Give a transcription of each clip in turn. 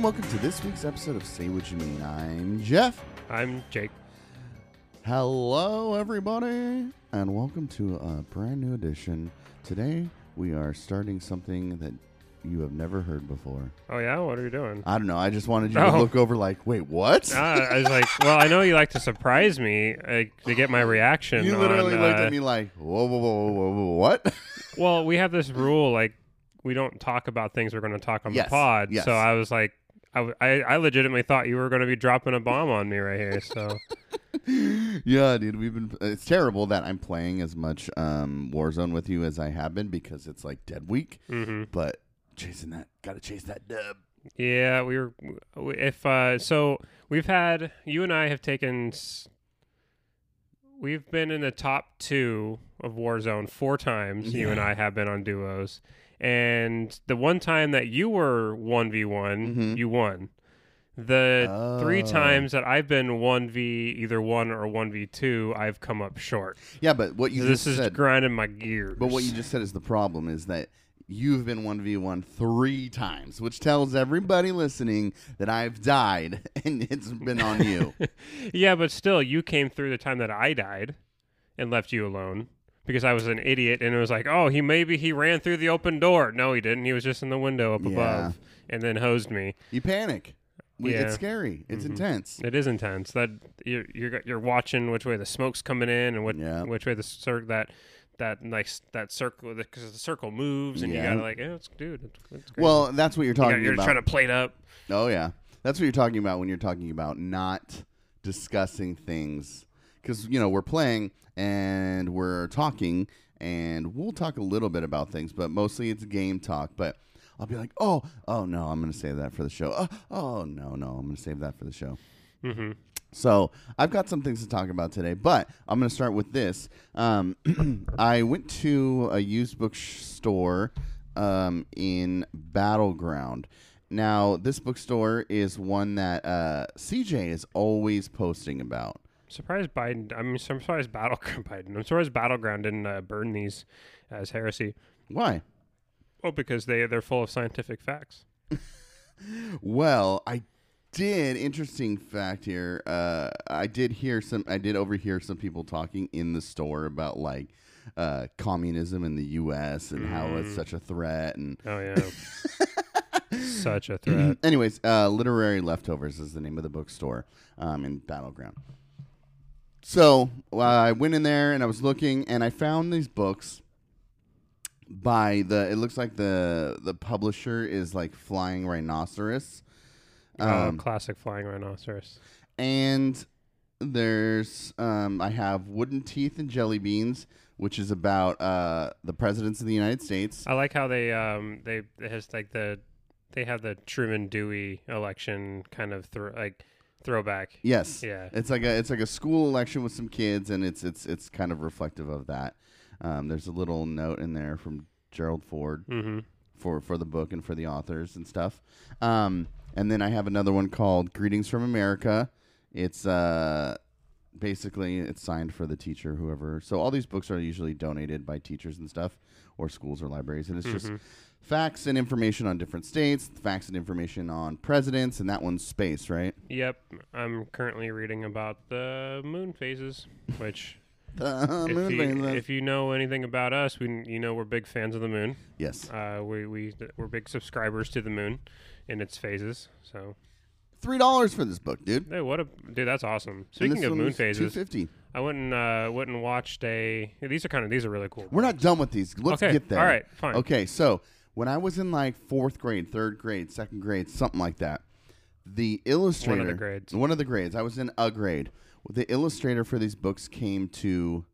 And welcome to this week's episode of Say What You Mean. I'm Jeff. I'm Jake. Hello, everybody, and welcome to a brand new edition. Today, we are starting something that you have never heard before. Oh yeah, what are you doing? I don't know. I just wanted you to Oh. look over, like, wait, what? Ah, I was like, well, I know you like to surprise me uh, to get my reaction. you literally on, looked uh, at me like, whoa, whoa, whoa, whoa, whoa, whoa what? Well, we have this rule like we don't talk about things we're going to talk on Yes, the pod. yes. So I was like, I, I, I legitimately thought you were going to be dropping a bomb on me right here. So yeah, dude, we've been. It's terrible that I'm playing as much um, Warzone with you as I have been because it's like dead week. hmm But chasing that, gotta chase that dub. yeah, we were if uh, so we've had you and I have taken. We've been in the top two of Warzone four times. You and I have been on duos, and the one time that you were one v one, Mhm. you won. The three times that I've been one v either one or one v two, I've come up short. Yeah, but what you this just is said. grinding my gears. But what you just said is the problem is that you've been 1v1 three times, which tells everybody listening that I've died and it's been on you. yeah, but still, you came through the time that I died and left you alone because I was an idiot, and it was like, oh, he maybe he ran through the open door. No, he didn't. He was just in the window up Yeah. above, and then hosed me. you panic. We, Yeah. It's scary. It's Mhm. intense. It is intense. That you're you're you're watching which way the smoke's coming in and what Yeah. which way the cir- that that nice that circle because the circle moves and Yeah. you gotta like, oh, it's dude, it's, it's. Well, that's what you're you talking you're about. trying to plate up. Oh yeah, that's what you're talking about when you're talking about not discussing things because you know we're playing and we're talking and we'll talk a little bit about things, but mostly it's game talk. But I'll be like, oh, oh no, I'm gonna save that for the show. Oh, oh no, no, I'm gonna save that for the show. hmm So I've got some things to talk about today, but I'm going to start with this. Um, I went to a used bookstore um, in Battleground. Now, this bookstore is one that uh, CJ is always posting about. Surprised Biden. I mean, I'm surprised Battle Biden. I'm surprised Battleground didn't uh, burn these as heresy. Why? Oh, because they they're full of scientific facts. Well, I did. Interesting fact here. Uh, I did hear some. I did overhear some people talking in the store about like uh, communism in the U.S. and how it's Mm. such a threat. And Oh yeah, such a threat. anyways, uh, literary leftovers is the name of the bookstore um, in Battleground. So I went in there and I was looking, and I found these books by the. It looks like the the publisher is like Flying Rhinoceros. oh, Um, classic flying rhinoceros. and there's um, I have Wooden Teeth and Jelly Beans, which is about uh, the presidents of the United States. I like how they um they it has like the they have the Truman Dewey election kind of through like throwback. Yes, Yeah. it's like a it's like a school election with some kids, and it's it's it's kind of reflective of that. Um, there's a little note in there from Gerald Ford Mm-hmm. for for the book and for the authors and stuff. Um, and then I have another one called Greetings from America. It's uh basically it's signed for the teacher whoever. So all these books are usually donated by teachers and stuff or schools or libraries and it's just Mhm. Facts and information on different states, facts and information on presidents and that one's space, right? Yep. I'm currently reading about the moon phases, which The if, moon you, phases. if you know anything about us, we you know we're big fans of the moon. yes. Uh, we we we're big subscribers to the moon in its phases. So, Three dollars for this book, dude. hey, what a dude! That's awesome. Speaking of moon phases, 250. I went and uh, and watched a. These are kind of these are really cool. We're not done with these. Let's okay. get there. All right. Fine. Okay, so when I was in like fourth grade, third grade, second grade, something like that, the illustrator, grades. one of the grades, I was in a grade. The illustrator for these books came to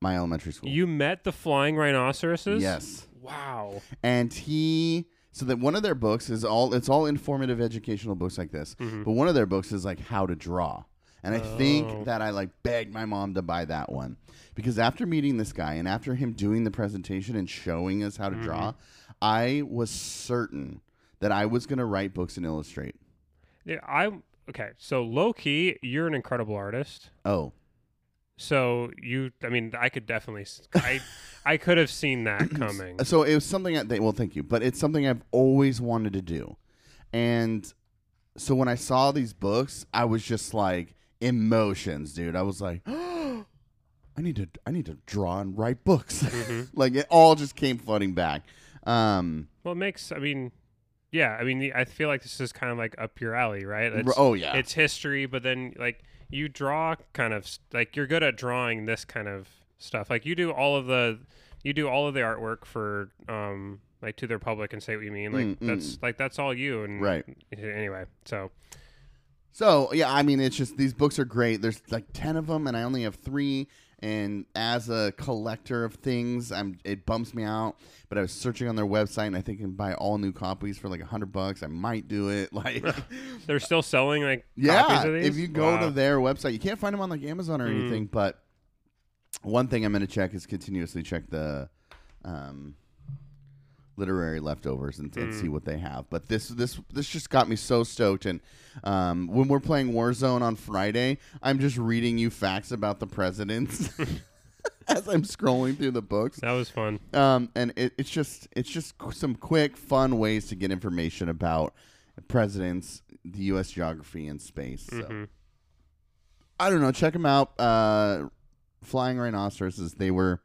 my elementary school. You met the flying rhinoceroses? yes, Wow. and he. So that one of their books is all it's all informative educational books like this, Mhm. but one of their books is like how to draw. And I Oh. think that I like begged my mom to buy that one because after meeting this guy and after him doing the presentation and showing us how to draw, Mm-hmm. I was certain that I was going to write books and illustrate. Yeah, I okay. So low key, you're an incredible artist. Oh, So you, I mean, I could definitely, I, I could have seen that coming. So it was something that they well, thank you, but it's something I've always wanted to do, and so when I saw these books, I was just like emotions, dude. I was like, I need to, I need to draw and write books. Mhm. like it all just came flooding back. Um, Well, it makes, I mean, yeah, I mean, I feel like this is kind of like up your alley, right? It's, oh yeah, it's history, but then like you draw kind of like you're good at drawing this kind of stuff. Like you do all of the, you do all of the artwork for, um, like to their public and say what you mean. Like Mm, mm, that's like that's all you. And Right. Anyway, so So yeah, I mean, it's just these books are great. There's like ten of them, and I only have three. And as a collector of things, I'm it bumps me out. But I was searching on their website, and I think I can buy all new copies for like a hundred bucks. I might do it. Like, they're still selling like yeah, copies of these. if you go to their website, you can't find them on like Amazon or Mm. anything. But one thing I'm going to check is continuously check the um, literary leftovers and, and Mm. see what they have. But this this this just got me so stoked. And um, when we're playing Warzone on Friday, I'm just reading you facts about the presidents as I'm scrolling through the books. that was fun. Um, and it, it's just it's just some quick, fun ways to get information about presidents, the U.S. geography, and space. So. hmm I don't know. Check them out. Uh, Flying Rhinoceroses. They were.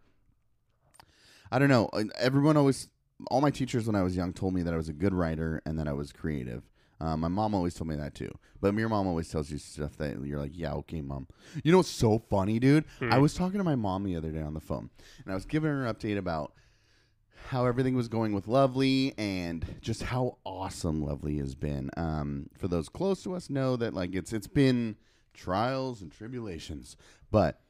I don't know. Everyone always, all my teachers when I was young told me that I was a good writer and that I was creative. Um, my mom always told me that too. But your mom always tells you stuff that you're like, yeah, okay, mom. You know what's so funny, dude? Hmm. I was talking to my mom the other day on the phone, and I was giving her an update about how everything was going with Lovely and just how awesome Lovely has been. Um, for those close to us, know that like it's it's been trials and tribulations, but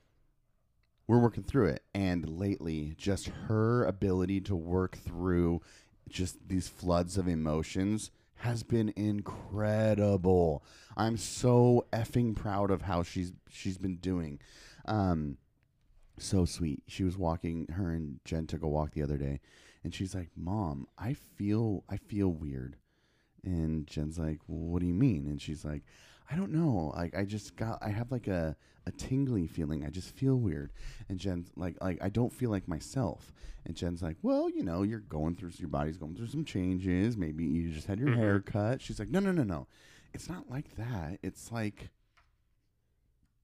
we're working through it. And lately, just her ability to work through just these floods of emotions has been incredible. I'm so effing proud of how she's she's been doing. Um, so sweet. She was walking. Her and Jen took a walk the other day, and she's like, "Mom, I feel I feel weird." And Jen's like, "What do you mean?" And she's like, "I don't know. Like I just got I have like a a tingly feeling. I just feel weird." And Jen's like, "Like I don't feel like myself." And Jen's like, "Well, you know, you're going through your body's going through some changes. Maybe you just had your Mhm. hair cut." She's like, "No, no, no, no. It's not like that. It's like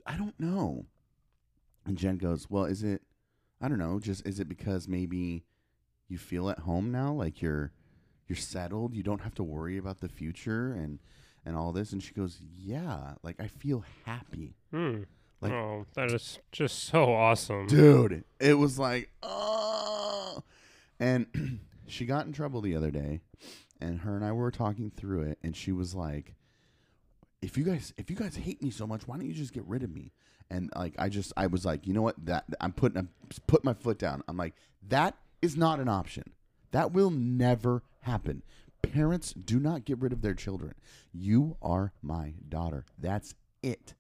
I don't know." And Jen goes, "Well, is it? I don't know. Just is it because maybe you feel at home now, like you're you're settled. You don't have to worry about the future and and all this." And she goes, "Yeah, like I feel happy, Hmm. Like- oh, that is just so awesome. dude." It was like, oh. And she got in trouble the other day, and her and I were talking through it, and she was like, "If you guys if you guys hate me so much, why don't you just get rid of me?" And like I just I was like, you know what? That I'm putting I'm put my foot down. I'm like, that is not an option. That will never happen. Parents do not get rid of their children. You are my daughter. That's it.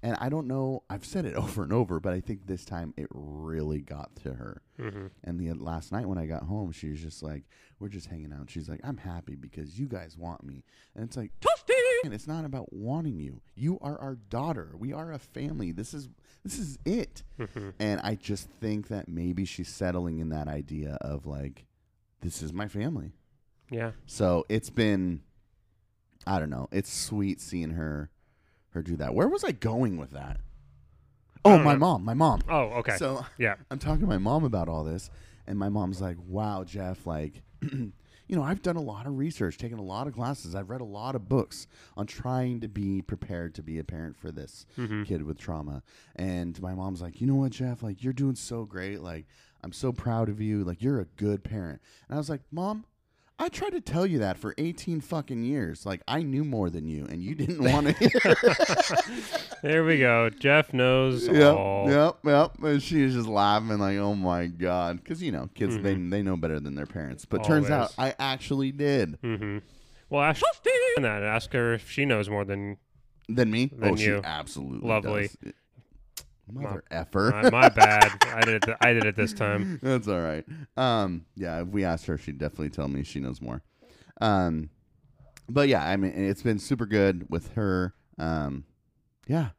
And I don't know, I've said it over and over, but I think this time it really got to her. hmm And the last night when I got home, she was just like, "We're just hanging out." She's like, "I'm happy because you guys want me." And it's like, Toasty! and it's not about wanting you. You are our daughter. We are a family. This is this is it. hmm And I just think that maybe she's settling in that idea of like, this is my family. Yeah. So it's been, I don't know. It's sweet seeing her, her do that. Where was I going with that? Oh, my know. mom. My mom. Oh, okay. So yeah. I'm talking to my mom about all this, and my mom's like, "Wow, Jeff, like, you know, I've done a lot of research, taken a lot of classes, I've read a lot of books on trying to be prepared to be a parent for this hmm kid with trauma." And my mom's like, "You know what, Jeff? Like, you're doing so great. Like, I'm so proud of you. Like, you're a good parent." And I was like, "Mom." I tried to tell you that for 18 fucking years. Like, I knew more than you, and you didn't want to hear There we go. Jeff knows Yep, all. yep, yep. And she was just laughing like, "Oh my god," because you know, kids they they know better than their parents. But turns out Mm-hmm. I actually did. hmm Well, ask that. Ask her if she knows more than Than me? Than oh, she you. absolutely Lovely. does. Mother effer. my, my bad. I did it. Th- I did it this time. That's all right. Um, yeah, if we asked her, she'd definitely tell me she knows more. Um, but yeah, I mean, it's been super good with her. Um, yeah,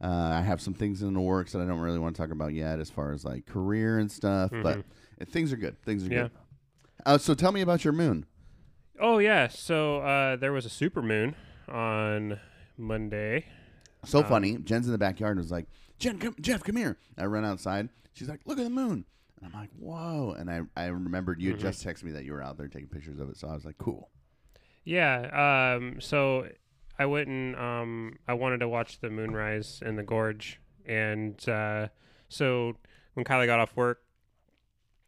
Uh, I have some things in the works that I don't really want to talk about yet, as far as like career and stuff. But Mhm. uh, things are good. Things are Yeah. good. Uh, so tell me about your moon. Oh yeah, so uh, there was a super moon on Monday. So Um, funny. Jen's in the backyard and was like, Jen, come, Jeff, come here. I run outside. She's like, look at the moon. And I'm like, whoa. And I, I remembered you had just texted me that you were out there taking pictures of it. So I was like, cool. Yeah. Um. So I went and um. I wanted to watch the moonrise in the gorge, and uh, so when Kylie got off work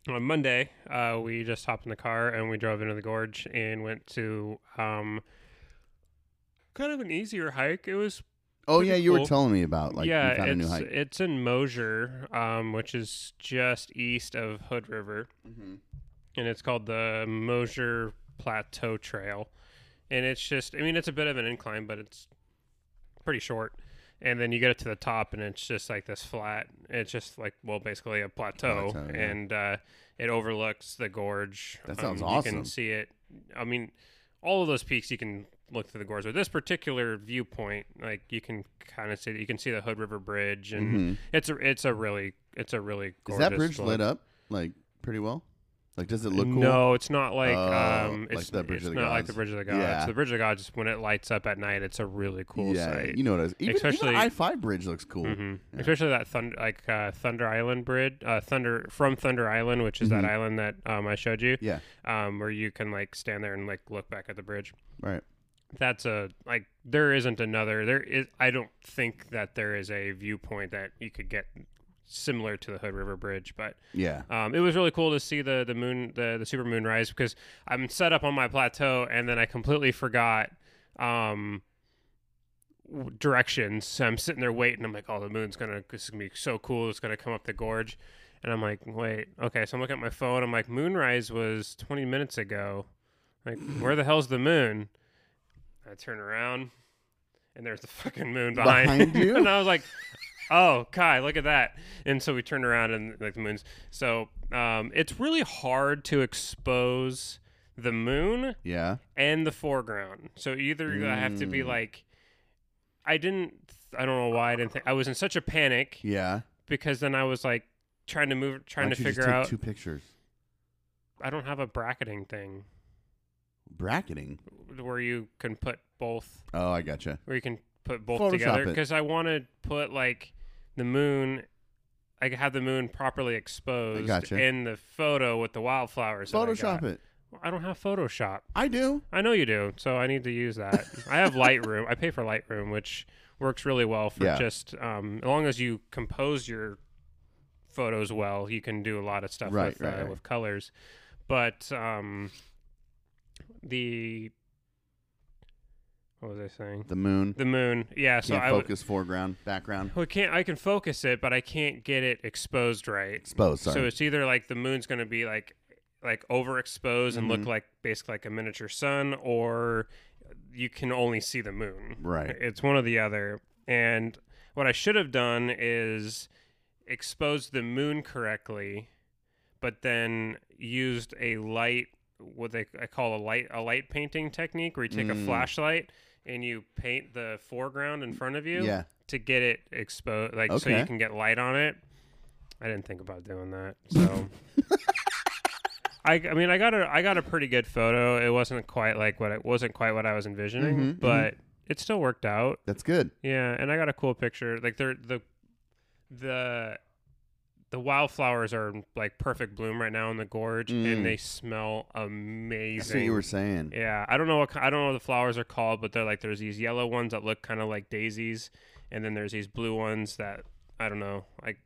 on Monday, uh, we just hopped in the car and we drove into the gorge and went to um. Kind of an easier hike. It was Oh, yeah. You were telling me about, like, yeah, you found a new it's hike. it's in Mosier, um, which is just east of Hood River. Mm-hmm. and it's called the Mosier Plateau Trail. And it's just, I mean, it's a bit of an incline, but it's pretty short. And then you get it to the top, and it's just like this flat. It's just like, well, basically a plateau, Plateau, yeah. and uh, it overlooks the gorge. Um, That sounds You awesome. You can see it. I mean, all of those peaks you can look through the gorge. But this particular viewpoint, like you can kind of see, you can see the Hood River Bridge, and Mhm. it's a, it's a really, it's a really Is that bridge look. lit up, like, pretty well? Like, does it look cool? No, it's not like Oh, um, like it's, the Bridge it's of the not like the Bridge of the Gods. Yeah. The Bridge of the Gods, when it lights up at night, it's a really cool yeah, sight. you know what it is. Even, Especially- I five bridge looks cool. hmm Yeah. Especially that thunder, like uh, Thunder Island Bridge, uh, Thunder from Thunder Island, which is Mhm. that island that um, I showed you, Yeah, um, where you can like stand there and like look back at the bridge. right. That's a like there isn't another there is I don't think that there is a viewpoint that you could get similar to the Hood River Bridge, but Yeah, um, it was really cool to see the the moon the the super moon rise because I'm set up on my plateau and then I completely forgot um, directions. So I'm sitting there waiting. I'm like, oh, the moon's gonna this is gonna be so cool. It's gonna come up the gorge, and I'm like, wait, okay. So I'm looking at my phone. I'm like, moonrise was 20 minutes ago. Like, where the hell's the moon? I turn around, and there's the fucking moon behind, Behind you? and I was like, oh, Kai, look at that. And so we turned around and like the moon's. So um, it's really hard to expose the moon yeah. and the foreground. So either I have to be Mm. like, I didn't. I don't know why I didn't think. I was in such a panic Yeah. because then I was like trying to move, trying to figure take out. two pictures. I don't have a bracketing thing Bracketing. Where you can put both Oh, I gotcha. where you can put both Photoshop together it. because I want to put like the moon. I have the moon properly exposed gotcha. in the photo with the wildflowers. Photoshop it. I don't have Photoshop. I do. I know you do, so I need to use that. I have Lightroom. I pay for Lightroom, which works really well for Yeah. just um, as long as you compose your photos well, you can do a lot of stuff Right, with right, uh, right. with colors. But um, the what was I saying? The moon. The moon, yeah. So Can't I w- focus foreground, background. well, can't I can focus it, but I can't get it exposed right. Exposed. Sorry. So it's either like the moon's going to be like like overexposed and look Mhm. like basically like a miniature sun, or you can only see the moon. right. It's one or the other. And what I should have done is exposed the moon correctly, but then used a light what they I call a light a light painting technique where you take Mm. a flashlight and you paint the foreground in front of you Yeah. to get it exposed like so you can get light on it. I didn't think about doing that. So I, I mean I got a I got a pretty good photo. It wasn't quite like what it wasn't quite what I was envisioning, Mhm, mhm. but it still worked out. That's good. Yeah, and I got a cool picture. Like they're the the the wildflowers are in, like perfect bloom right now in the gorge, Mm. and they smell amazing. That's what you were saying. Yeah, I don't know what ki- I don't know what the flowers are called, but they're like there's these yellow ones that look kind of like daisies, and then there's these blue ones that I don't know, like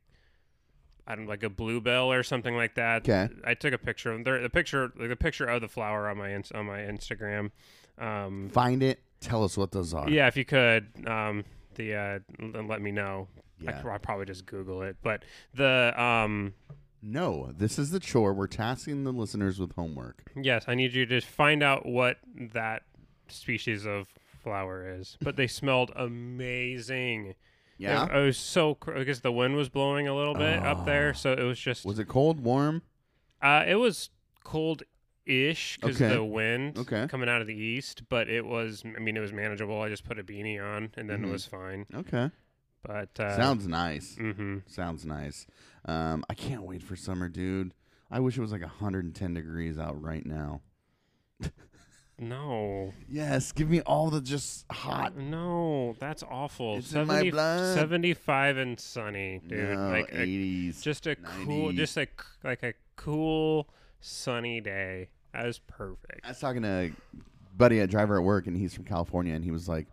I don't like a bluebell or something like that. Okay. I took a picture of there. The picture, like the picture of the flower on my ins- on my Instagram. Um, Find it. Tell us what those are. yeah, if you could, um, the uh, l- let me know. I Yeah. I'll probably just Google it, but the um, No, this is the chore. We're tasking the listeners with homework. yes, I need you to find out what that species of flower is. But they smelled amazing. Yeah. it, it was so cr- because the wind was blowing a little bit up Oh. there, so it was just Was it cold, warm? uh, it was cold-ish because Okay. the wind Okay. coming out of the east, but it was I mean it was manageable. I just put a beanie on and then Mhm. it was fine. Okay. But uh, Sounds nice. hmm Sounds nice. Um, I can't wait for summer, dude. I wish it was like 110 degrees out right now. No, Yes, give me all the just hot. no, that's awful. It's in my blood. 75 and sunny, dude. No, like a, 80s. just a cool, just like like a cool sunny day. That is perfect. I was talking to a buddy at driver at work, and he's from California, and he was like,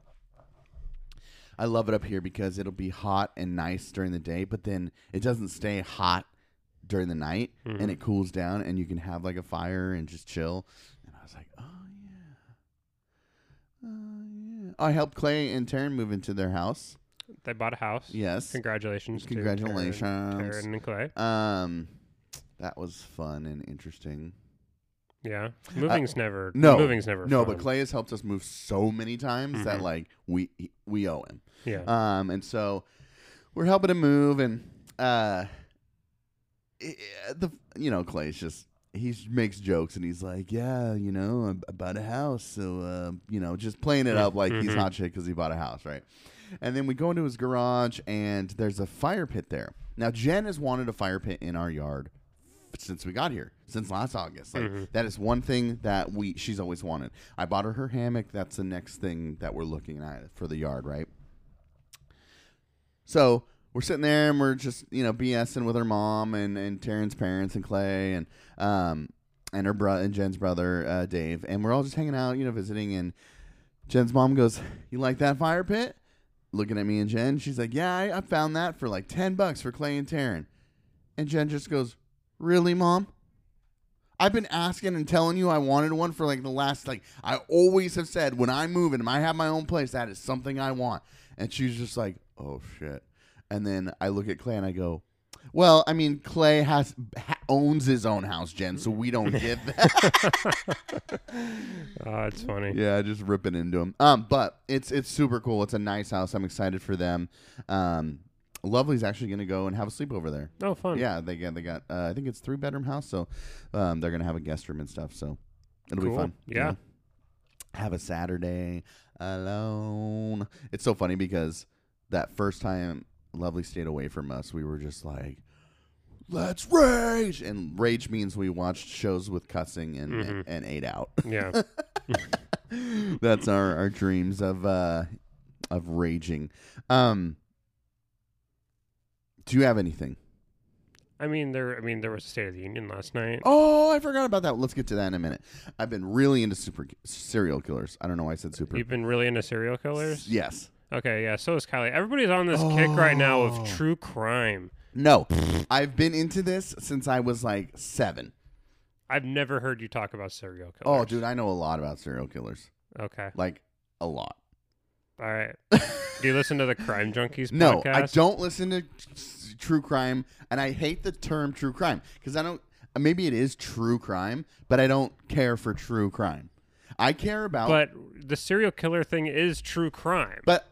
"I love it up here because it'll be hot and nice during the day, but then it doesn't stay hot during the night, Mhm. and it cools down, and you can have like a fire and just chill." And I was like, "Oh yeah, oh yeah." I helped Clay and Taryn move into their house. They bought a house. Yes, Congratulations. to Taryn- Congratulations. Taryn and Clay. um, that was fun and interesting. Yeah. Moving's never. No, Moving's never. No, fun. but Clay has helped us move so many times that Mhm. like we we owe him. Yeah. Um, and so we're helping him move, and uh, i- i- the you know Clay's just he makes jokes, and he's like, yeah, you know, I, I bought a house, so uh, you know, just playing it up like he's Mhm. hot shit because he bought a house, right? And then we go into his garage, and there's a fire pit there. Now Jen has wanted a fire pit in our yard since we got here, since last August. Like Mhm. that is one thing that we she's always wanted. I bought her her hammock. That's the next thing that we're looking at for the yard, right? So we're sitting there and we're just you know BSing with her mom and and Taryn's parents and Clay and um and her brother and Jen's brother uh, Dave and we're all just hanging out you know visiting and Jen's mom goes you like that fire pit looking at me and Jen she's like yeah I, I found that for like ten bucks for Clay and Taryn and Jen just goes really mom I've been asking and telling you I wanted one for like the last like I always have said when I move and I have my own place that is something I want. And she's just like, "Oh shit." And then I look at Clay and I go, "Well, I mean Clay has ha- owns his own house, Jen, so we don't get that." Oh, it's funny. yeah, just ripping into him. Um, but it's it's super cool. It's a nice house. I'm excited for them. Um, Lovely's actually going to go and have a sleepover there. Oh, fun. Yeah, they got they got. Uh, I think it's three bedroom house, so um, they're gonna have a guest room and stuff. So it'll be Cool. fun. you Yeah. know. Have a Saturday alone. It's so funny because that first time Lovely stayed away from us, we were just like, "Let's rage!" And rage means we watched shows with cussing and Mhm. and, and ate out. Yeah. That's our our dreams of uh of raging. Um, do you have anything? I mean, there. I mean, there was a State of the Union last night. Oh, I forgot about that. Let's get to that in a minute. I've been really into super serial killers. I don't know why I said super. You've been really into serial killers. Yes. Okay, yeah. So is Kylie. Everybody's on this kick right now of Oh. true crime. No, I've been into this since I was like seven. I've never heard you talk about serial oh, killers. Oh, dude, I know a lot about serial killers. Okay. Like a lot. All right. Do you listen to the Crime Junkies No, podcast? I don't listen to s- true crime, and I hate the term true crime because I don't. uh, Maybe it is true crime, but I don't care for true crime. I care about, But the serial killer thing is true crime. but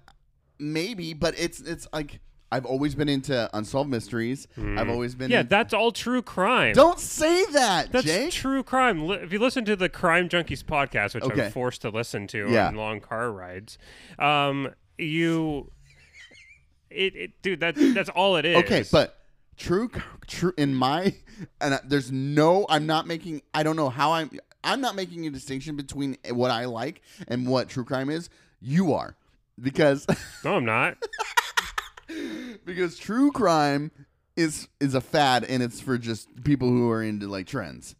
maybe, but it's it's like I've always been into unsolved mysteries. I've always been. Hmm. yeah, in- that's all true crime. don't say that, That's Jake. true crime. Li- If you listen to the Crime Junkies podcast, which Okay. I'm forced to listen to Yeah. on long car rides, um, you, it, it, dude, that that's all it is. Okay, but true, true. In my, and I- there's no. I'm not making. I don't know how I'm. I'm not making a distinction between what I like and what true crime is. You are, because no, I'm not. because true crime is is a fad and it's for just people who are into like trends.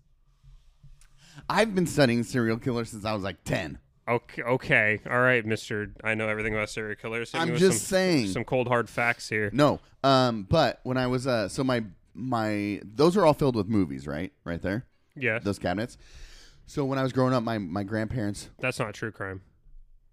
I've been studying serial killers since I was like ten. Okay, okay, all right, Mister. I know everything about serial killers. Hit me I'm with just some, saying. some cold hard facts here. No, um, but when I was uh, so my my those are all filled with movies, right? Right there, Yeah, those cabinets. So when I was growing up, my my grandparents that's not true crime.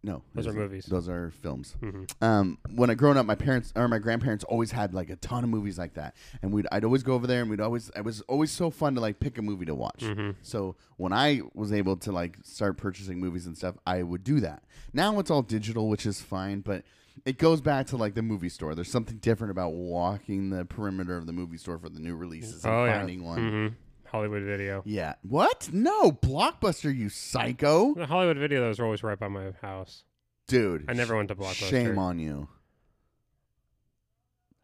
No, Those are movies. Those are films. Mhm. Um, when I growing up, my parents or my grandparents always had like a ton of movies like that, and we'd I'd always go over there, and we'd always it was always so fun to like pick a movie to watch. Mhm. So when I was able to like start purchasing movies and stuff, I would do that. Now it's all digital, which is fine, but it goes back to like the movie store. There's something different about walking the perimeter of the movie store for the new releases and Oh yeah, finding one. Hollywood Video. Yeah. What? No, Blockbuster, you psycho. The Hollywood Video those are always right by my house. Dude. I never went to Blockbuster. Shame on you.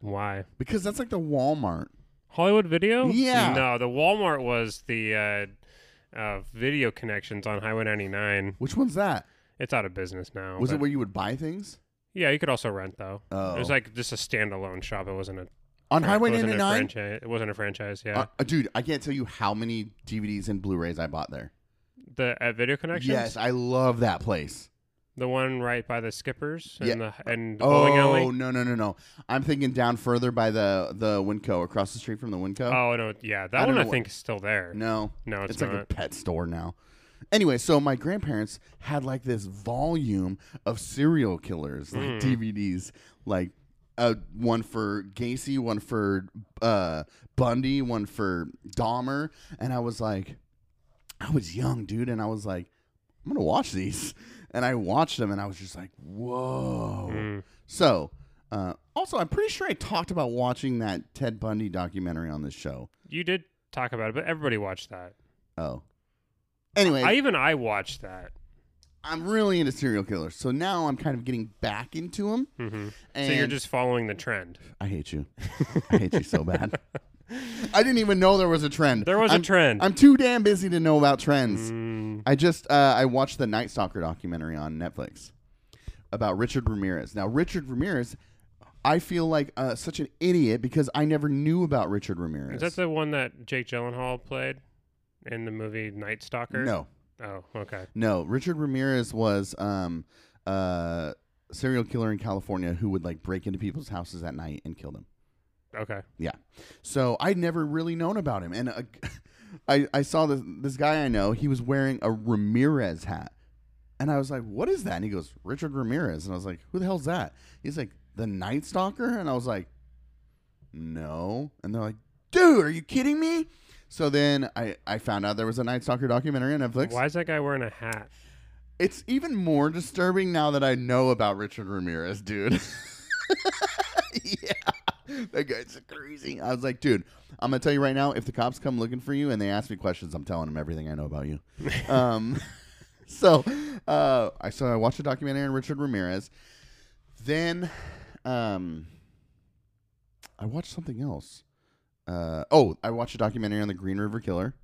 Why? because that's like the Walmart. Hollywood Video? Yeah. No, the Walmart was the uh, uh, video connections on Highway 99. Which one's that? It's out of business now. Was it where you would buy things? Yeah, you could also rent though. Oh, It was like just a standalone shop. It wasn't a on Highway it wasn't a 99. It wasn't a franchise. Yeah, Uh, dude, I can't tell you how many DVDs and Blu-rays I bought there. the at Video Connections. Yes, I love that place. the one right by the Skippers and the and the bowling Oh alley. no no no no! I'm thinking down further by the the Winco, across the street from the Winco. Oh no, yeah, I that don't one know I what- think is still there. No, No, it's, it's, like not. a pet store now. Anyway, so my grandparents had like this volume of serial killers, like Mm. DVDs, like uh, one for Gacy, one for uh, Bundy, one for Dahmer, and I was like, I was young, dude, and I was like, I'm gonna watch these, and I watched them, and I was just like, whoa. Mm. So, uh, also, I'm pretty sure I talked about watching that Ted Bundy documentary on this show. You did talk about it, but everybody watched that. Oh. Anyway, I even I watched that. I'm really into serial killers, so now I'm kind of getting back into them. hmm And So you're just following the trend. I hate you. I hate you so bad. I didn't even know there was a trend. There was I'm, a trend. I'm too damn busy to know about trends. Mm, I just uh, I watched the Night Stalker documentary on Netflix about Richard Ramirez. Now Richard Ramirez, I feel like uh, such an idiot because I never knew about Richard Ramirez. is that the one that Jake Gyllenhaal played in the movie Night Stalker? no, Oh, okay. no. Richard Ramirez was um, uh, serial killer in California who would like break into people's houses at night and kill them. Okay. Yeah. So I'd never really known about him, and uh, I I saw this this guy I know. He was wearing a Ramirez hat, and I was like, "What is that?" And he goes, "Richard Ramirez," and I was like, "Who the hell's that?" He's like, "The Night Stalker," and I was like, "No," and they're like, "Dude, are you kidding me?" So then I I found out there was a Night Stalker documentary on Netflix. Why is that guy wearing a hat? It's even more disturbing now that I know about Richard Ramirez, dude. yeah. That guy's crazy. I was like, dude, I'm gonna tell you right now, if the cops come looking for you and they ask me questions, I'm telling them everything I know about you. um so uh I so I watched a documentary on Richard Ramirez. Then um I watched something else. Uh oh, I watched a documentary on the Green River Killer.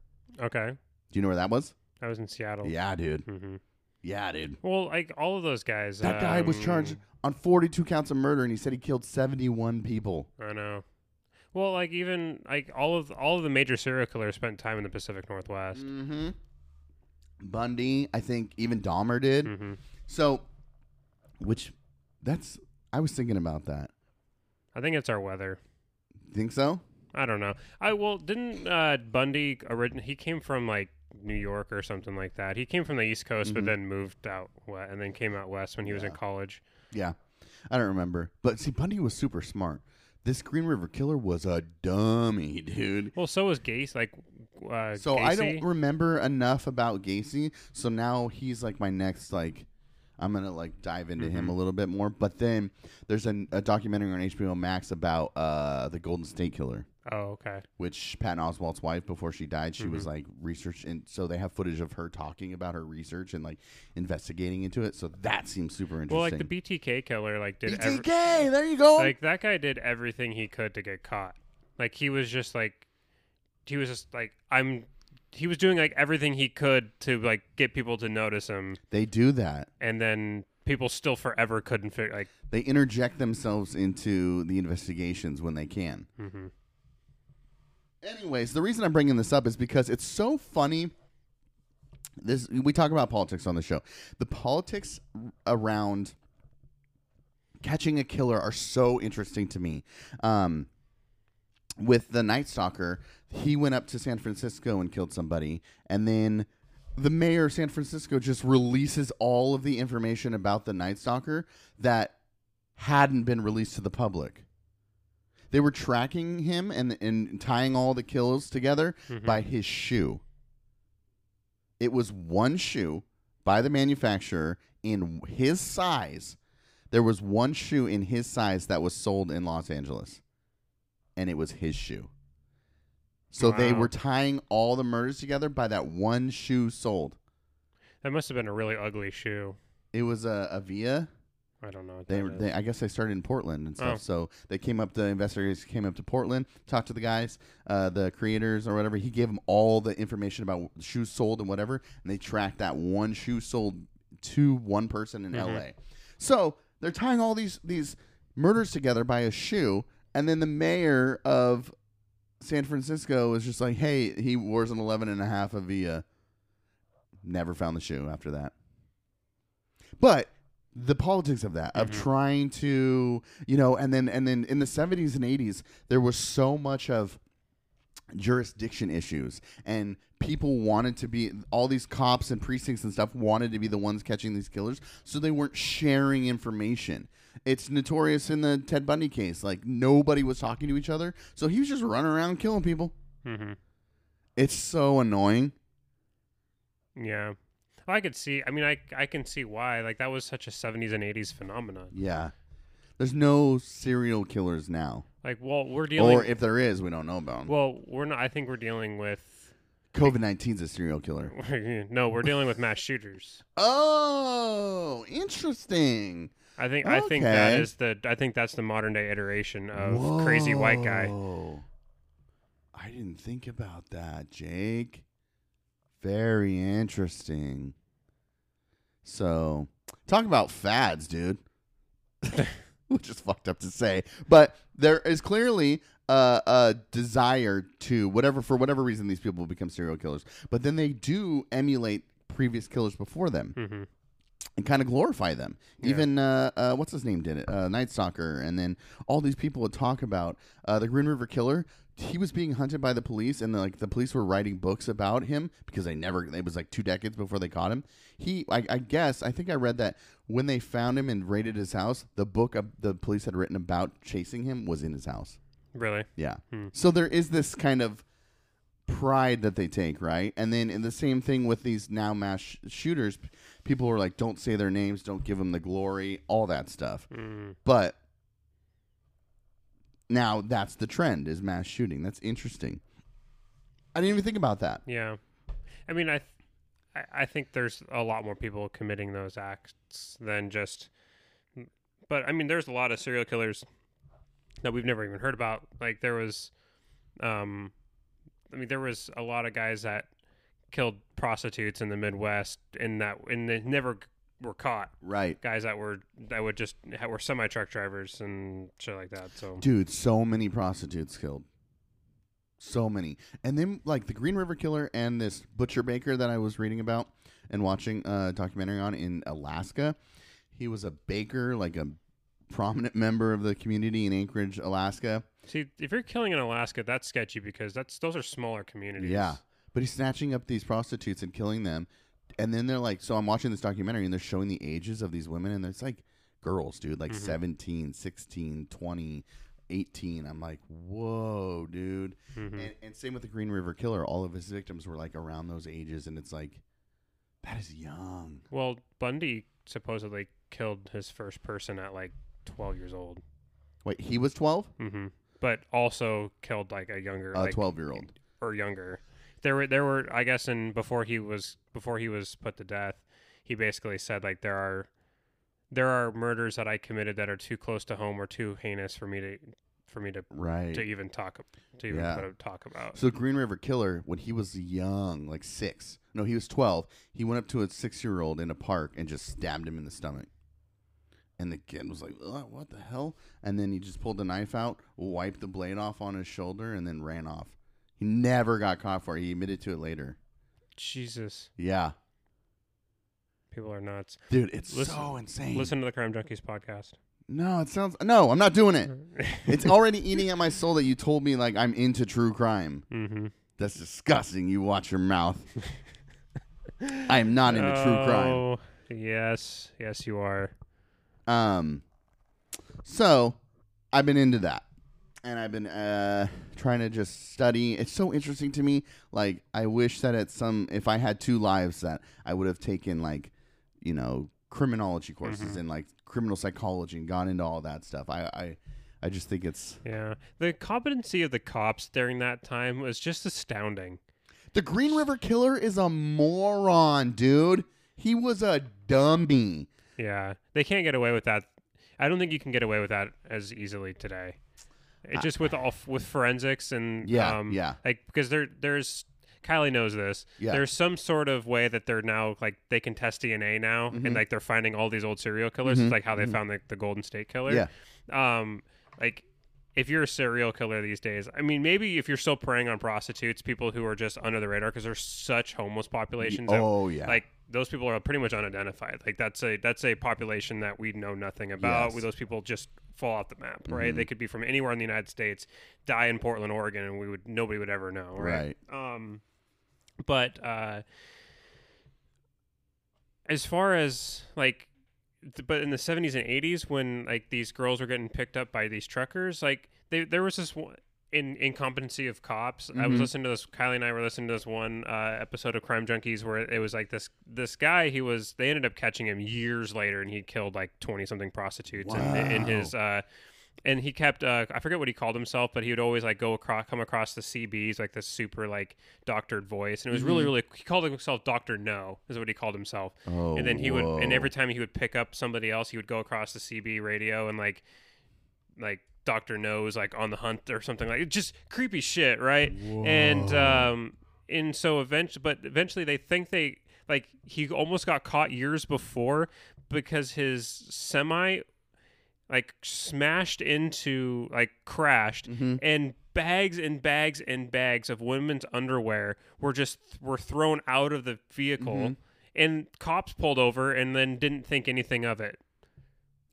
Okay. Do you know where that was? I was in Seattle. Yeah, dude. hmm Yeah, dude. Well, like all of those guys. That guy was um, charged on 42 counts of murder, and he said he killed 71 people. I know. Well, like even like all of all of the major serial killers spent time in the Pacific Northwest. Mm-hmm. Bundy, I think even Dahmer did. hmm So, which that's I was thinking about that. I think it's our weather. Think so? I don't know. I well didn't uh, Bundy origin? He came from like New York or something like that. He came from the East Coast, Mhm. but then moved out west, and then came out west when he was in Yeah. college. Yeah, I don't remember. But see, Bundy was super smart. This Green River Killer was a dummy, dude. Well, so was Gacy. Like, uh, So I don't Gacy. remember enough about Gacy. So now he's like my next like. I'm gonna like dive into him Mhm. a little bit more. But then there's an, a documentary on HBO Max about uh, the Golden State Killer. Oh, okay. which Patton Oswalt's wife, before she died, she was Mhm. like research, and so they have footage of her talking about her research and like investigating into it. So that seems super interesting. Well, like the BTK killer, like did ev- BTK, there you go. like that guy did everything he could to get caught. Like he was just like, he was just like I'm. He was doing like everything he could to like get people to notice him, they do that. and then people still forever couldn't figure like. They interject themselves into the investigations when they can. hmm Anyways, the reason I'm bringing this up is because it's so funny. This we talk about politics on the show. The politics around catching a killer are so interesting to me. Um, with the Night Stalker, he went up to San Francisco and killed somebody, and then the mayor of San Francisco just releases all of the information about the Night Stalker that hadn't been released to the public. They were tracking him and and tying all the kills together Mhm. by his shoe. It was one shoe by the manufacturer in his size. There was one shoe in his size that was sold in Los Angeles, and it was his shoe. So they were tying all the murders together by that one shoe sold. That must have been a really ugly shoe. It was a, a Via. I don't know. They, they, I guess they started in Portland and stuff. Oh. So they came up. The investigators came up to Portland, talked to the guys, uh, the creators or whatever. He gave them all the information about shoes sold and whatever, and they tracked that one shoe sold to one person in Mhm. L.A. So they're tying all these these murders together by a shoe, and then the mayor of San Francisco was just like, "Hey, he wears an 11 and a half Avia." Never found the shoe after that. But the politics of that of Mhm. trying to you know and then and then in the 70s and 80s there was so much of jurisdiction issues and people wanted to be all these cops and precincts and stuff wanted to be the ones catching these killers so they weren't sharing information it's notorious in the ted bundy case like nobody was talking to each other so he was just running around killing people hmm it's so annoying Yeah. Well, I could see. I mean, I I can see why. Like that was such a '70s and '80s phenomenon. yeah there's no serial killers now Like, well, we're dealing. or if there is we don't know about them well, we're not. I think we're dealing with. covid-19 is a serial killer no, we're dealing with mass shooters. oh interesting I think. I think that Okay. is the. I think that's the modern day iteration of crazy white guy. Whoa. I didn't think about that, Jake. Very interesting. So, talk about fads, dude. Which is fucked up to say, but there is clearly a, a desire to whatever for whatever reason these people become serial killers, but then they do emulate previous killers before them hmm and kind of glorify them. Yeah. Even uh, uh, what's his name did it, uh, Night Stalker, and then all these people would talk about uh, the Green River Killer. He was being hunted by the police, and like the police were writing books about him because they never. It was like two decades before they caught him. He, I, I guess, I think I read that when they found him and raided his house, the book of the police had written about chasing him was in his house. Really. Yeah. Hmm. So there is this kind of pride that they take, right? And then in the same thing with these now mass sh- shooters, people are like, don't say their names, don't give them the glory, all that stuff. Mm. But now that's the trend is mass shooting. That's interesting. I didn't even think about that. Yeah. I mean, I, th- I, think there's a lot more people committing those acts than just. But I mean, there's a lot of serial killers that we've never even heard about. Like there was, um, I mean, there was a lot of guys that killed prostitutes in the Midwest, and that and they never were caught. Right. Guys that were that would just were semi truck drivers and shit like that. So Dude, so many prostitutes killed. So many. And then like the Green River Killer and this butcher baker that I was reading about and watching a documentary on in Alaska. He was a baker, like a prominent member of the community in Anchorage, Alaska. see, if you're killing in Alaska, that's sketchy because that's those are smaller communities. Yeah. But he's snatching up these prostitutes and killing them. And then they're like, so I'm watching this documentary and they're showing the ages of these women and it's like girls, dude, like Mhm. 17, 16, 20, 18. I'm like, whoa, dude. Mhm. And, and same with the Green River Killer. All of his victims were like around those ages. And it's like, that is young. Well, Bundy supposedly killed his first person at like 12 years old. Wait, he was 12? hmm But also killed like a younger, A like, 12 year old. or younger. There were there were I guess in before he was before he was put to death, he basically said like there are there are murders that I committed that are too close to home or too heinous for me to for me to Right. to even talk to even Yeah. talk about. So Green River Killer, when he was young, like six, no, he was twelve. He went up to a six-year-old in a park and just stabbed him in the stomach. And the kid was like, "What the hell?" And then he just pulled the knife out, wiped the blade off on his shoulder, and then ran off. He never got caught for it. He admitted to it later. Jesus, Yeah, people are nuts. dude, it's Listen- so insane. Listen to the Crime Junkies podcast. No, it sounds no. I'm not doing it. It's already eating at my soul that you told me like I'm into true crime. mm-hmm. That's disgusting. You watch your mouth. I am not into true crime. Oh, Yes, yes, you are. Um, so I've been into that, and I've been uh trying to just study. It's so interesting to me. Like I wish that at some, if I had two lives, that I would have taken like, you know, criminology courses Mhm. and like criminal psychology and gone into all that stuff. I I, I just think it's Yeah, the competency of the cops during that time was just astounding. the Green River Killer is a moron, dude. He was a dummy. Yeah, they can't get away with that. I don't think you can get away with that as easily today. It just with all with forensics and Yeah, um, yeah. like because there there's Kylie knows this. Yeah. There's some sort of way that they're now like they can test DNA now, Mhm. and like they're finding all these old serial killers. Mhm, It's like how they mhm. found the, the Golden State Killer. Yeah. Um, like if you're a serial killer these days, I mean, maybe if you're still preying on prostitutes, people who are just under the radar because there's such homeless populations. that, Oh yeah. like those people are pretty much unidentified. Like that's a that's a population that we know nothing about. Yes. Those people just fall off the map, right? Mhm. They could be from anywhere in the United States, die in Portland, Oregon, and we would nobody would ever know, right? Um, but uh, as far as like, but in the seventies and eighties, when like these girls were getting picked up by these truckers, like they there was this one. In incompetency of cops, I was Mhm. listening to this. Kylie and I were listening to this one uh, episode of Crime Junkies where it was like this this guy. He was they ended up catching him years later, and he killed like twenty something prostitutes in, in his uh, and he kept uh, I forget what he called himself, but he would always like go across come across the CBs like this super like doctored voice, and it was really Mhm. really he called himself Doctor No is what he called himself, oh, and then he would and every time he would pick up somebody else, he would go across the CB radio and like like Doctor No No's like on the hunt or something like just creepy shit, right? And Whoa. um and so eventually, but eventually they think they like he almost got caught years before because his semi like smashed into like crashed Mhm. and bags and bags and bags of women's underwear were just were thrown out of the vehicle Mhm. and cops pulled over and then didn't think anything of it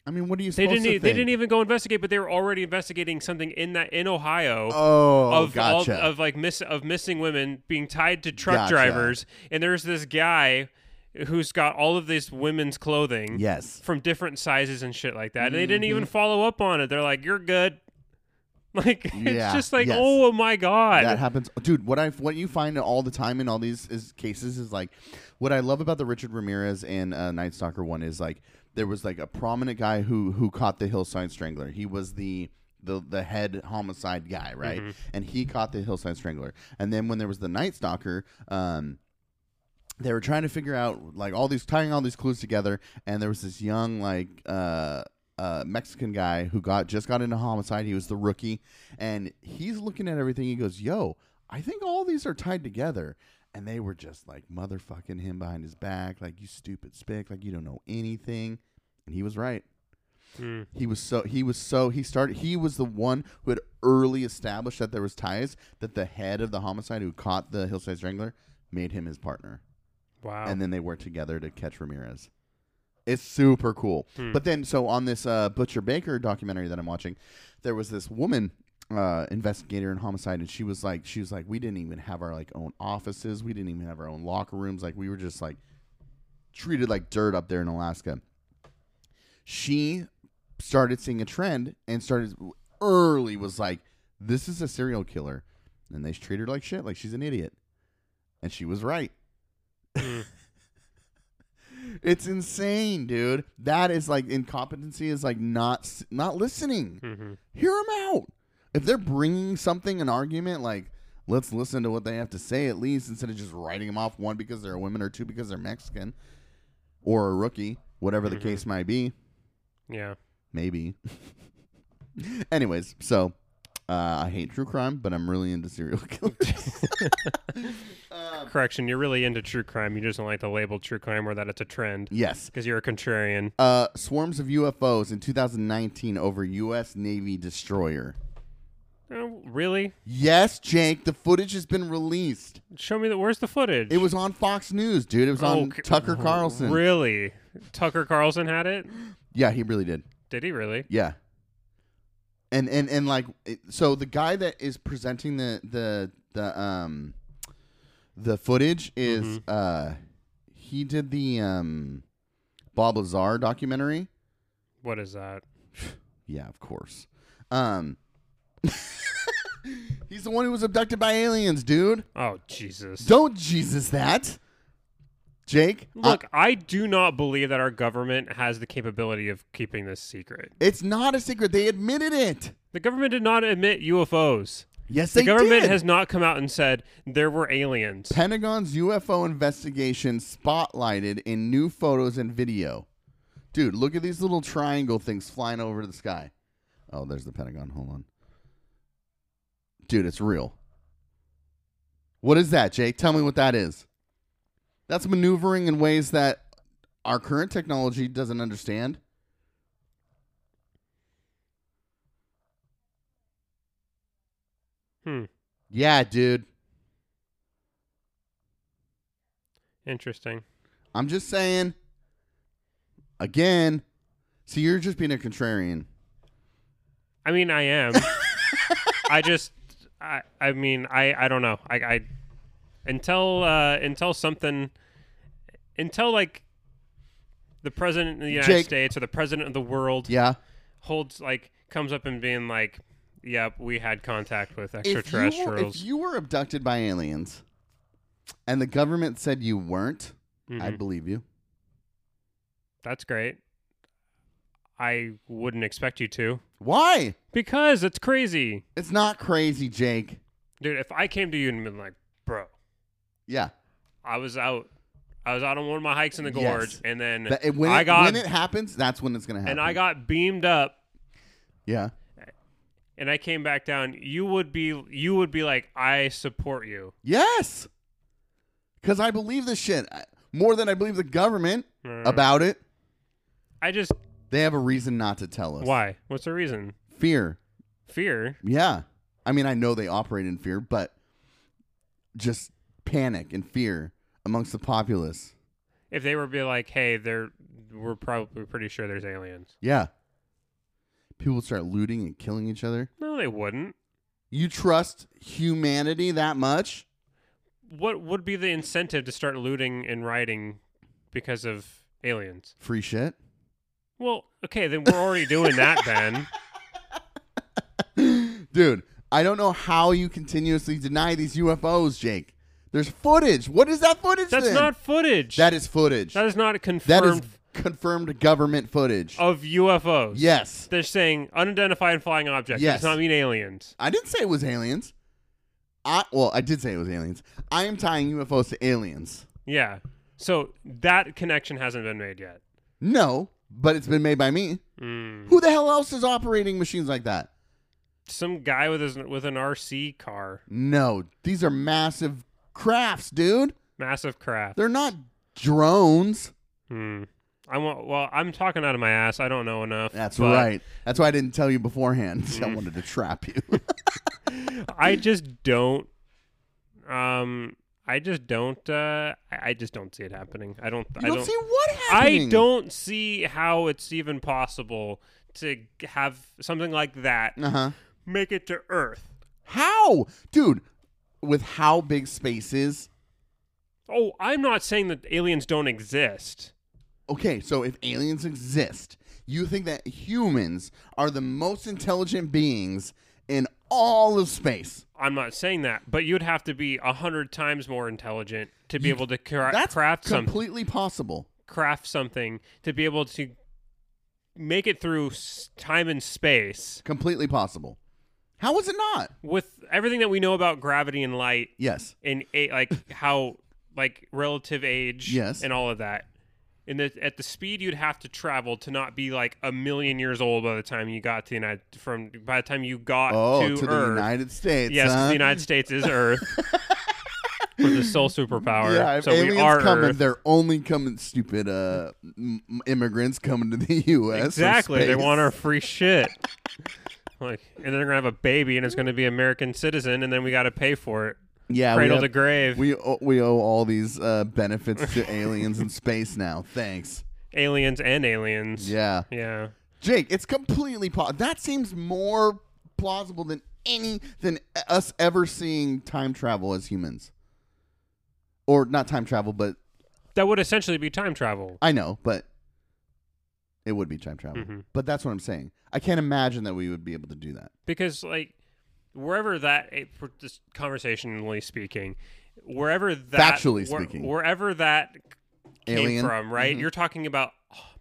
I mean, what are you they didn't they didn't even go investigate but they were already investigating something in that in ohio Oh, of gotcha. all, of like miss of missing women being tied to truck Gotcha. drivers, and there's this guy who's got all of this women's clothing yes. from different sizes and shit like that. And they didn't even follow up on it. They're like, "You're good." Like it's Yeah, just like, yes. oh my god. That happens, dude. What I what you find all the time in all these is cases is like, what I love about the Richard Ramirez and uh, Night Stalker one is like there was like a prominent guy who who caught the Hillside Strangler. He was the the the head homicide guy, right? Mhm. And he caught the Hillside Strangler. And then when there was the Night Stalker, um, they were trying to figure out like all these tying all these clues together. And there was this young like uh uh, Mexican guy who got just got into homicide. He was the rookie, and he's looking at everything. He goes, "Yo, I think all these are tied together." And they were just like motherfucking him behind his back, like you stupid spick, like you don't know anything. And he was right. Mm. He was so he was so he started he was the one who had early established that there was ties that the head of the homicide who caught the hillside strangler made him his partner Wow. and then they work together to catch Ramirez. It's super cool. Hmm. But then, so on this uh, Butcher Baker documentary that I'm watching, there was this woman uh, investigator in homicide, and she was like, she was like, we didn't even have our like own offices, we didn't even have our own locker rooms, like we were just like treated like dirt up there in Alaska. She started seeing a trend and started early was like, this is a serial killer, and they treat her like shit, like she's an idiot, and she was right. Mm. It's insane, dude. That is like incompetency is like not not listening. Mhm. Hear them out. If they're bringing something an argument like let's listen to what they have to say at least instead of just writing them off one because they're a woman or two because they're Mexican or a rookie, whatever the Mhm. case might be. Yeah. Maybe. Anyways, so uh, I hate true crime, but I'm really into serial killers. Um, Correction, you're really into true crime. You just don't like the label true crime or that it's a trend yes. because you're a contrarian. Uh, swarms of UFOs in 2019 over U.S. Navy destroyer. Oh, really? Yes, Jake. The footage has been released. Show me the. Where's the footage? It was on Fox News, dude. It was on Okay. Tucker Carlson. Really? Tucker Carlson had it? Yeah, he really did. Did he really? Yeah. And and and like so the guy that is presenting the the the um the footage is Mhm. uh he did the um Bob Lazar documentary. What is that? Yeah, of course. Um He's the one who was abducted by aliens, dude. Oh Jesus! Don't Jesus that. Jake, Look, I do not believe that our government has the capability of keeping this secret. it's not a secret. They admitted it. The government did not admit UFOs. Yes, they. The government did. has not come out and said there were aliens. Pentagon's UFO investigation spotlighted in new photos and video. Dude, look at these little triangle things flying over the sky. Oh, there's the Pentagon. Hold on. Dude, it's real. What is that, Jake? Tell me what that is. That's maneuvering in ways that our current technology doesn't understand. Hmm. Yeah, dude. Interesting. I'm just saying. Again, see, you're just being a contrarian. I mean, I am. I just, I, I mean, I, I don't know. I, I, until, uh, until something, until like the president of the United Jake. States or the president of the world Yeah. holds like comes up and being like, "Yep, we had contact with If you, were, extraterrestrials." if you were abducted by aliens and the government said you weren't, I'd Mhm. believe you. That's great. I wouldn't expect you to Why? because it's crazy, It's not crazy, Jake. dude. If I came to you and been like, "Bro, Yeah. I was out, I was out on one of my hikes in the Yes. gorge, and then That- when, I it, got when it happens, that's when it's going to happen. and I got beamed up Yeah. and I came back down, you would be you would be like, I support you. Yes. Because I believe this shit I- more than I believe the government Uh, about it. I just They have a reason not to tell us. why? What's the reason? Fear. Fear. Yeah. I mean, I know they operate in fear, but just panic and fear amongst the populace. If they were be like, hey, they're we're probably pretty sure there's aliens. Yeah. People would start looting and killing each other. No, they wouldn't. You trust humanity that much? What would be the incentive to start looting and rioting because of aliens? Free shit? Well, okay, then we're already doing that then. Dude, I don't know how you continuously deny these UFOs, Jake. There's footage. What is that footage That's then? not footage. That is footage. that is not confirmed That is confirmed government footage. of UFOs. yes. They're saying unidentified flying objects. Yes. does not mean aliens. I didn't say it was aliens. I well, I did say it was aliens. I am tying UFOs to aliens. Yeah. So that connection hasn't been made yet. No, but it's been made by me. Mm. Who the hell else is operating machines like that? Some guy with his with an RC car, No, these are massive crafts, dude. massive craft. They're not drones. Hmm. I want. Well, I'm talking out of my ass. I don't know enough. That's but right. That's why I didn't tell you beforehand. I Mm. wanted to trap you. I just don't. Um. I just don't. Uh. I I just don't see it happening. I don't. You I don't, don't. see what I happening. don't see how it's even possible to have something like that Uh huh. make it to Earth. How, dude? With how big space is? Oh, I'm not saying that aliens don't exist. Okay, so if aliens exist, you think that humans are the most intelligent beings in all of space? I'm not saying that, but you'd have to be a hundred times more intelligent to be You- able to cra- That's craft some completely possible. craft something to be able to make it through time and space Completely possible. How is it not? with everything that we know about gravity and light Yes. and a- like how like relative age Yes. and all of that. And the, at the speed you'd have to travel to not be like a million years old by the time you got to the United from by the time you got Oh, to, to, the. United States. Yes, huh? the United States is Earth. We're the sole superpower. Yeah, so aliens we are coming, Earth. they're only coming stupid uh, m- immigrants coming to the U.S. Exactly. They want our free shit. like, and then they're gonna have a baby, and it's gonna be American citizen, and then we got to pay for it, yeah, we, cradle have- to grave. we owe, we owe all these uh, benefits to aliens in space now. Thanks. aliens and aliens. Yeah, Yeah. Jake, it's completely po- that seems more plausible than any than us ever seeing time travel as humans, or not time travel, but That would essentially be time travel. I know, but it would be time travel. Mhm. But that's what I'm saying. I can't imagine that we would be able to do that. because like wherever that eh, for just conversationally speaking wherever that Factually where- speaking. wherever that came Alien? from right Mhm. you're talking about oh,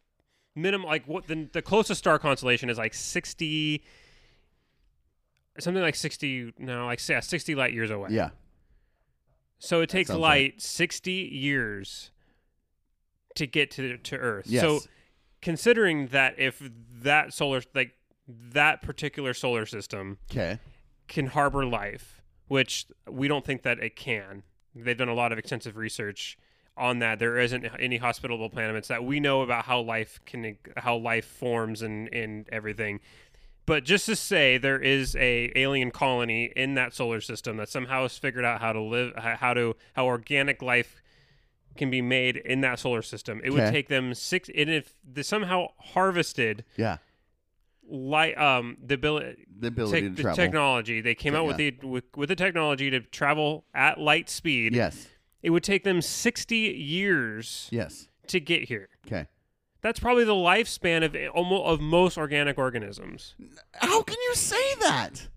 minimum like what the, the closest star constellation is like 60 something like 60 no like yeah, 60 light years away Yeah. so it takes light 60 years to get to to earth Yes. so considering that if that solar like that particular solar system Okay. can harbor life, which we don't think that it can. They've done a lot of extensive research on that. There isn't any hospitable planets that we know about how life can how life forms and and everything. But just to say there is a alien colony in that solar system that somehow has figured out how to live how to how organic life can be made in that solar system. It would Okay. take them six and if they somehow harvested Yeah. light um the ability The ability to the travel. technology. They came Te- out with the with, with the technology to travel at light speed. yes. It would take them 60 years Yes. to get here. Okay. That's probably the lifespan of almost of most organic organisms. How can you say that?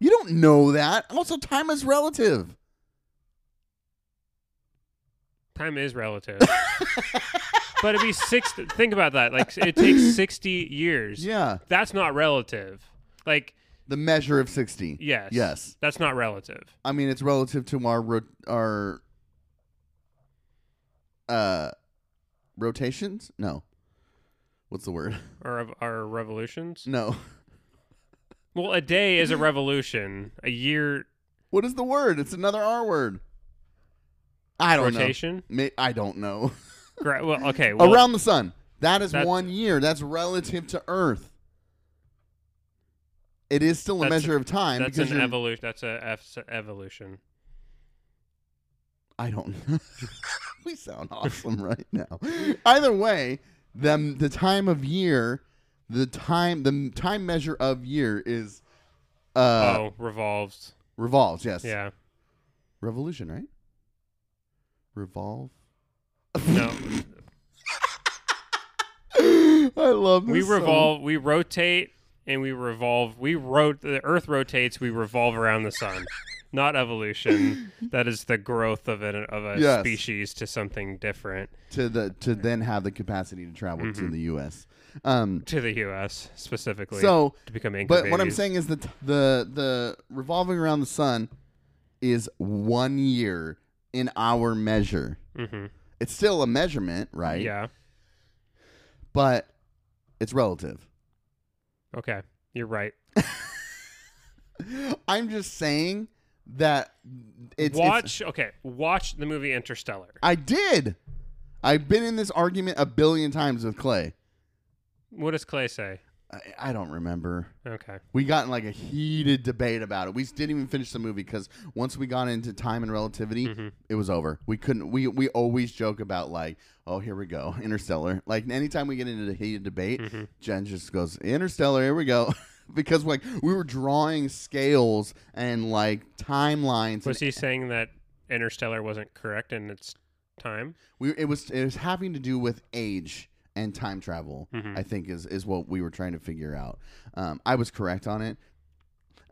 You don't know that. Also, time is relative. Time is relative. but it'd be six think about that. Like it takes 60 years. Yeah. That's not relative. Like The measure of 60. yes. Yes. That's not relative. I mean, it's relative to our ro- our uh rotations? No. What's the word? Our our revolutions. No. Well, a day is a revolution. A year What is the word? It's another R word. I don't rotation. know. I don't know. Gra- well, okay. Well, Around the sun. That is That's- one year. That's relative to Earth. It is still a measure of time that's an evolution. That's a F- evolution. I don't. we sound awesome right now. Either way, them the time of year, the time the time measure of year is uh oh, revolves. revolves. Yes. Yeah. Revolution, right? Revolve. No, I love this we revolve. We rotate and we revolve. We rot. The Earth rotates. We revolve around the sun. Not evolution. that is the growth of an of a Yes. species to something different to the to then have the capacity to travel to Mhm. the U.S. Um. to the U.S. specifically. So, to become but what I'm saying is that the the revolving around the sun is one year in our measure. Mhm. It's still a measurement, right? Yeah. But it's relative. Okay. You're right. I'm just saying that it's it's- watch. okay. Watch the movie Interstellar. I did. I've been in this argument a billion times with Clay. What does Clay say? I, I don't remember. Okay. We got in like a heated debate about it. We didn't even finish the movie because once we got into time and relativity, Mhm. it was over. We couldn't. We we always joke about like, oh, here we go, Interstellar. Like anytime we get into the heated debate, Mhm. Jen just goes Interstellar. Here we go, because like we were drawing scales and like timelines. Was and he saying that Interstellar wasn't correct in its time? we it was it was having to do with age and time travel. Mhm. I think is is what we were trying to figure out. Um, I was correct on it.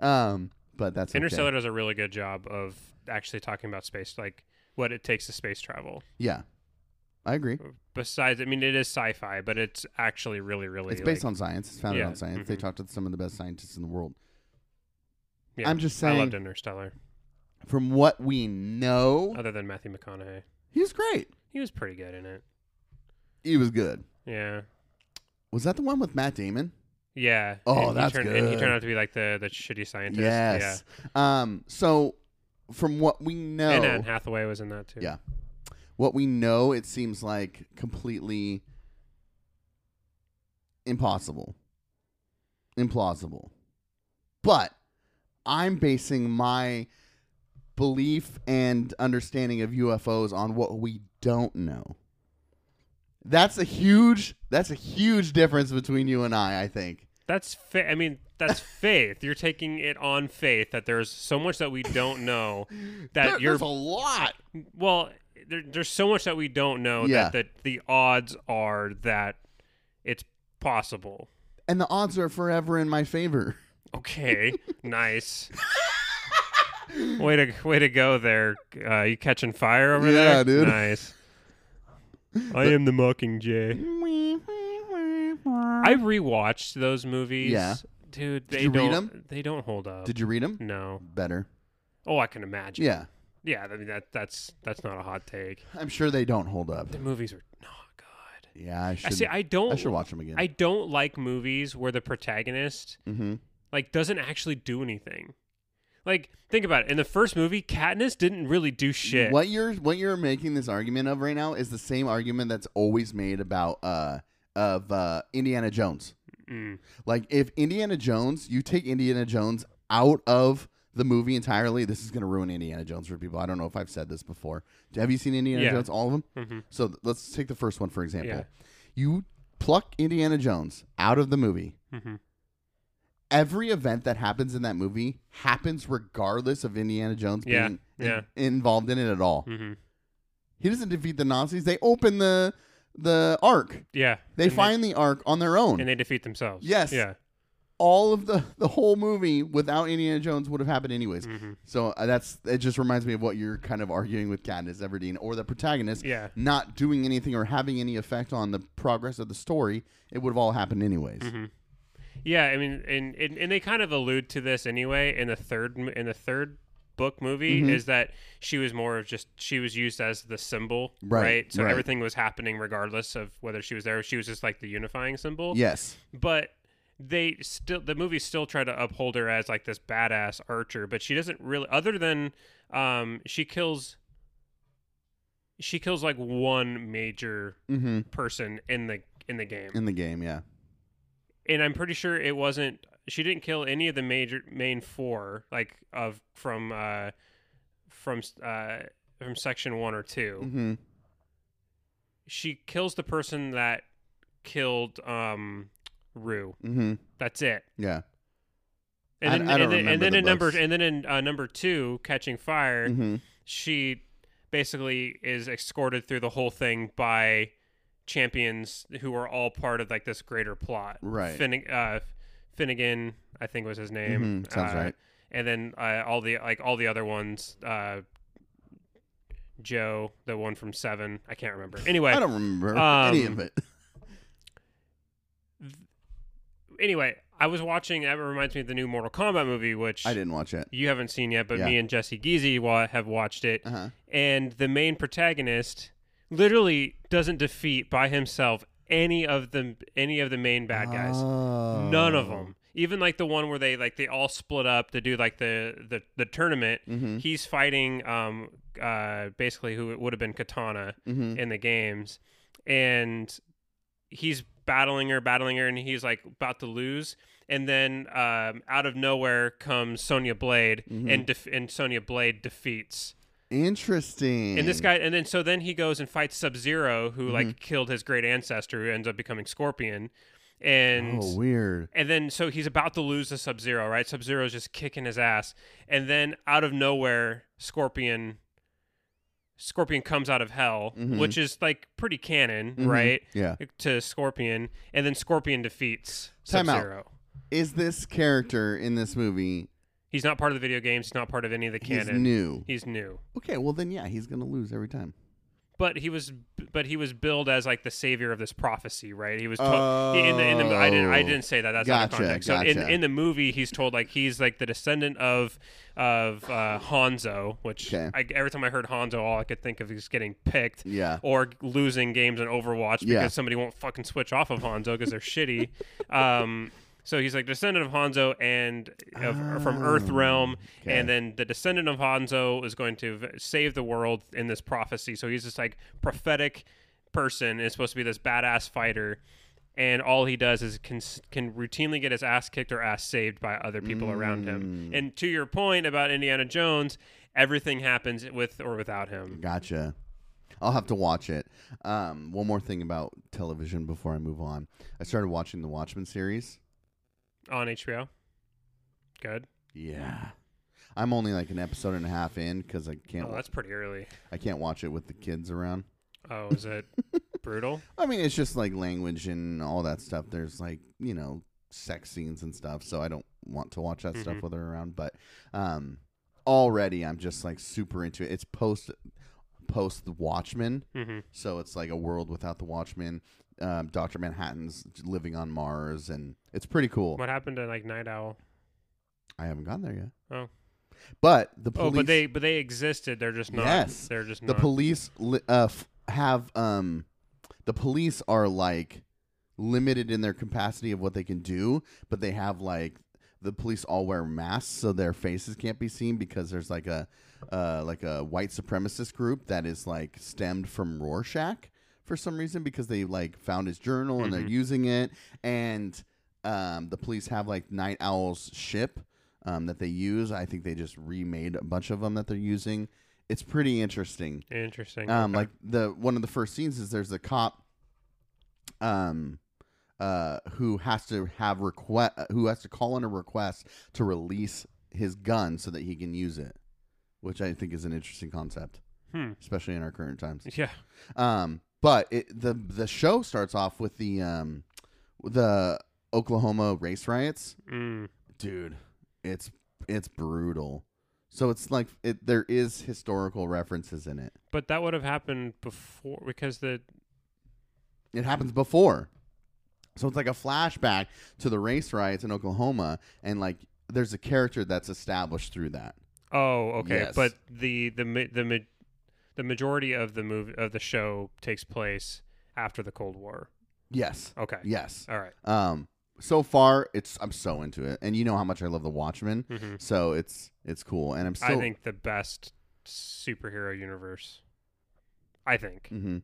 Um, but that's okay. Interstellar does a really good job of actually talking about space, like what it takes to space travel. Yeah, I agree. Besides, I mean, it is sci-fi, but it's actually really, really. It's based like- on science. It's founded Yeah, on science. They mhm. talked to some of the best scientists in the world. Yeah, I'm just saying. I loved Interstellar. from what we know, Other than Matthew McConaughey, he was great. he was pretty good in it. He was good. Yeah, Was that the one with Matt Damon? yeah. Oh, and he that's turned, And he turned out to be like the the shitty scientist. Yes. Um. So, from what we know, And Anne Hathaway was in that too. Yeah. what we know, it seems like completely impossible, implausible. But I'm basing my belief and understanding of UFOs on what we don't know. That's a huge that's a huge difference between you and I, I think. That's fa- I mean, that's faith. You're taking it on faith that there's so much that we don't know that There- you're there's a lot. well. There, there's so much that we don't know Yeah. that, that the odds are that it's possible. And the odds are forever in my favor. Okay, nice. way to way to go there. Uh, you catching fire over Yeah, there? dude. Nice. I am the Mockingjay. I rewatched those movies. Yeah. dude. They you read don't. 'em? They don't hold up. Did you read them? no. Better. Oh, I can imagine. Yeah. Yeah. I mean that that's that's not a hot take. I'm sure they don't hold up. The movies are not good. Yeah, I I should. see. I don't. I should watch them again. I don't like movies where the protagonist mm-hmm. like doesn't actually do anything. Like, think about it. In the first movie, Katniss didn't really do shit. What you're what you're making this argument of right now is the same argument that's always made about uh of uh Indiana Jones. Mm. Like if Indiana Jones, you take Indiana Jones out of the movie entirely, this is going to ruin Indiana Jones for people. I don't know if I've said this before. Have you seen Indiana Yeah. Jones? All of them. hmm So th- let's take the first one for example. Yeah. You pluck Indiana Jones out of the movie. hmm Every event that happens in that movie happens regardless of Indiana Jones Yeah, being yeah. in- involved in it at all. hmm He doesn't defeat the Nazis. They open the the ark. Yeah. They And find the ark on their own. and they defeat themselves. Yes. Yeah. All of the the whole movie without Indiana Jones would have happened anyways. hmm So uh, that's it. Just reminds me of what you're kind of arguing with Katniss Everdeen or the protagonist Yeah. not doing anything or having any effect on the progress of the story. It would have all happened anyways. Yeah, I mean, and, and and they kind of allude to this anyway in the third in the third book movie Mhm. is that she was more of just she was used as the symbol, Right, So right. everything was happening regardless of whether she was there. She was just like the unifying symbol. Yes. But they still the movie still try to uphold her as like this badass archer, but she doesn't really other than um she kills she kills like one major Mm-hmm. person in the in the game In the game, yeah. And I'm pretty sure it wasn't. She didn't kill any of the major main four, like of from uh, from uh, from section one or 2 Mm-hmm. She kills the person that killed um, Rue. Mm-hmm. That's it. Yeah. And then, I don't and then, and then the in number and then in uh, number two, catching fire, Mm-hmm. she basically is escorted through the whole thing by champions who are all part of like this greater plot. Right. Finnig- uh, Finnegan, I think was his name. Mhm, sounds Uh, right. And then uh, all the like all the other ones. Uh, Joe, the one from Seven, I can't remember. Anyway, I don't remember um, any of it. anyway, I was watching. That reminds me of the new Mortal Kombat movie, which I didn't watch it. you haven't seen yet, but Yeah. me and Jesse Geezy wa- have watched it. Uh-huh. and the main protagonist literally doesn't defeat by himself any of the any of the main bad guys. None of them. Even like the one where they like they all split up to do like the the, the tournament. Mm-hmm. He's fighting um uh basically who it would have been Kitana Mm-hmm. in the games, and he's battling her, battling her, and he's like about to lose. And then um, out of nowhere comes Sonya Blade, Mhm. and def- and Sonya Blade defeats Interesting. and this guy, and then so then he goes and fights Sub Zero, who Mm-hmm. like killed his great ancestor, who ends up becoming Scorpion, and Oh, weird. and then so he's about to lose to Sub Zero, right? Sub Zero is just kicking his ass, and then out of nowhere, Scorpion, Scorpion comes out of hell, Mhm. which is like pretty canon, Mhm. right? Yeah. To Scorpion, and then Scorpion defeats Sub. Zero. Is this character in this movie? He's not part of the video games. He's not part of any of the canon. He's new. He's new. Okay, well then, yeah, he's gonna lose every time. but he was but he was billed as like the savior of this prophecy right he was told in the in the I didn't I Oh. didn't say that that's out of Gotcha, context so in in the movie he's told like he's like the descendant of of uh Hanzo which Okay. I, every time I heard Hanzo all I could think of is getting picked Yeah. or losing games in Overwatch because Yeah. somebody won't fucking switch off of Hanzo because they're shitty um so he's like descendant of Hanzo and of, from Earth Oh, Realm, okay. and then the descendant of Hanzo is going to save the world in this prophecy. So he's this like prophetic person, is supposed to be this badass fighter, and all he does is can can routinely get his ass kicked or ass saved by other people around him. Mm. And to your point about Indiana Jones, everything happens with or without him. Gotcha. I'll have to watch it. Um, one more thing about television before I move on. I started watching the Watchmen series. On HBO. Good. Yeah. I'm only like an episode and a half in because I can't. Oh, wa- that's pretty early. I can't watch it with the kids around. Oh, is it brutal? I mean, it's just like language and all that stuff. There's like you know sex scenes and stuff, so I don't want to watch that stuff Mhm. with her around. But um, already I'm just like super into it. It's post post the Watchmen, hmm so it's like a world without the Watchmen. Um, Doctor Manhattan's living on Mars, and it's pretty cool. What happened to like Nite Owl? I haven't gone there yet. Oh. but the police. Oh, but they but they existed. They're just not. Yes. They're just the not. police li- uh, f- have um the police are like limited in their capacity of what they can do, but they have like the police all wear masks so their faces can't be seen because there's like a uh, like a white supremacist group that is like stemmed from Rorschach for some reason because they like found his journal and they're Mhm. using it and um, the police have like Nite Owl's ship um, that they use. I think they just remade a bunch of them that they're using. It's pretty interesting. Interesting. Um, like the one of the first scenes is there's a cop, um, uh, who has to have request who has to call in a request to release his gun so that he can use it, which I think is an interesting concept, Hmm. especially in our current times. Yeah. Um, but it, the the show starts off with the um, the Oklahoma race riots, Mm. dude. It's it's brutal. So it's like it. There is historical references in it. But that would have happened before because the It happens before. So it's like a flashback to the race riots in Oklahoma, and like there's a character that's established through that. oh okay, Yes. but the the the the majority of the movie of the show takes place after the Cold War. Yes, Okay. yes. All right. Um, so far it's I'm so into it, and you know how much I love the Watchmen, hmm so it's it's cool, and I'm still. I think the best superhero universe. I think. hmm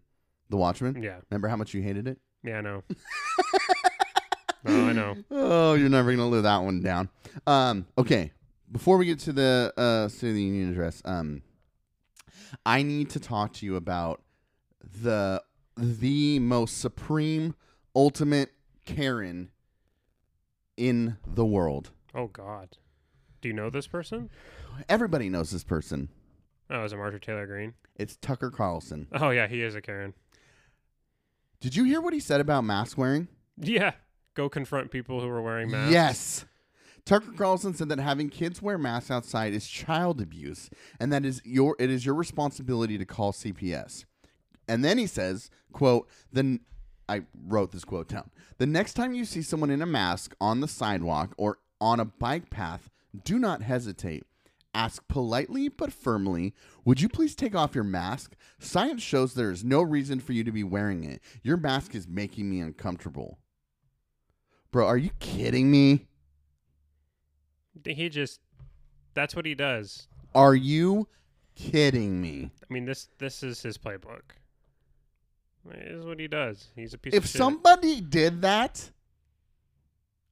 the Watchmen. Yeah. Remember how much you hated it? Yeah. I know. oh, I know. Oh, you're never gonna live that one down. Um, okay. Before we get to the uh, State of the Union address, um, I need to talk to you about the the most supreme, ultimate Karen in the world. Oh God. Do you know this person? Everybody knows this person. Oh, is it Marjorie Taylor Greene? It's Tucker Carlson. Oh yeah, he is a Karen. Did you hear what he said about mask wearing? Yeah. Go confront people who are wearing masks. Yes. Tucker Carlson said that having kids wear masks outside is child abuse, and that is your it is your responsibility to call CPS. And then he says, "quote Then I wrote this quote down. The next time you see someone in a mask on the sidewalk or on a bike path, do not hesitate. Ask politely but firmly, would you please take off your mask? Science shows there is no reason for you to be wearing it. Your mask is making me uncomfortable. Bro, are you kidding me? He just. That's what he does. Are you kidding me? I mean this this is his playbook. This is what he does. He's a piece If of shit. somebody did that,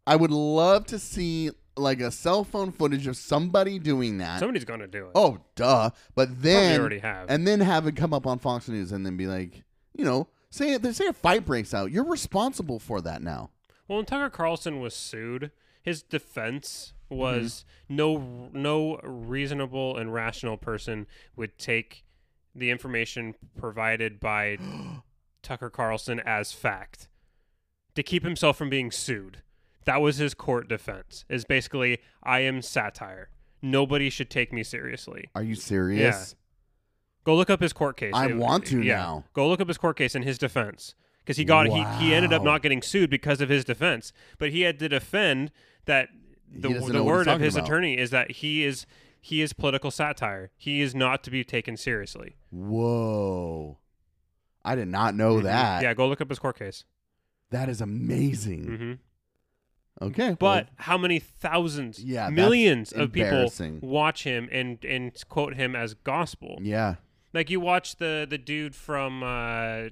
I would love to see like a cell phone footage of somebody doing that. somebody's gonna do it. oh, duh. But Probably then already have. and then have it come up on Fox News and then be like, you know, say they say a fight breaks out. You're responsible for that now. Well, when Tucker Carlson was sued, his defense Mm-hmm. was no no reasonable and rational person would take the information provided by Tucker Carlson as fact to keep himself from being sued. That was his court defense. Is basically I am satire. Nobody should take me seriously. Are you serious? Go look up his court case. I It- want to yeah. now. Go look up his court case and his defense because he got he, he ended up not getting sued because of his defense, but he had to defend that the the know what he's word of his about. attorney is that he is he is political satire. He is not to be taken seriously. Whoa. I did not know Mhm. that. Yeah, go look up his court case. That is amazing. hmm Okay. well, But how many thousands, Yeah, millions of people watch him and and quote him as gospel? yeah. Like you watch the the dude from uh,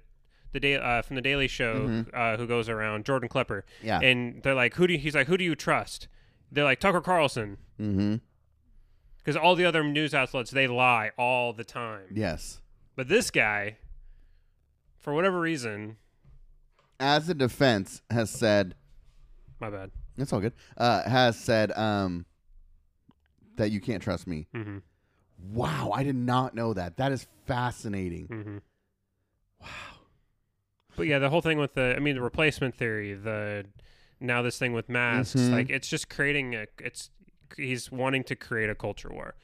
the day uh, from the Daily Show Mhm. uh, who goes around Jordan Klepper, Yeah. and they're like, "Who do you, he's like, who do you trust?" They're like Tucker Carlson mm-hmm. because all the other news outlets they lie all the time, Yes. but this guy, for whatever reason, As a defense has said my bad. It's all good. Uh, has said um, that you can't trust me. hmm Wow, I did not know that. That is fascinating. hmm Wow. But yeah, the whole thing with the, I mean, the replacement theory, the now this thing with masks, Mhm. like it's just creating a, it's he's wanting to create a culture war,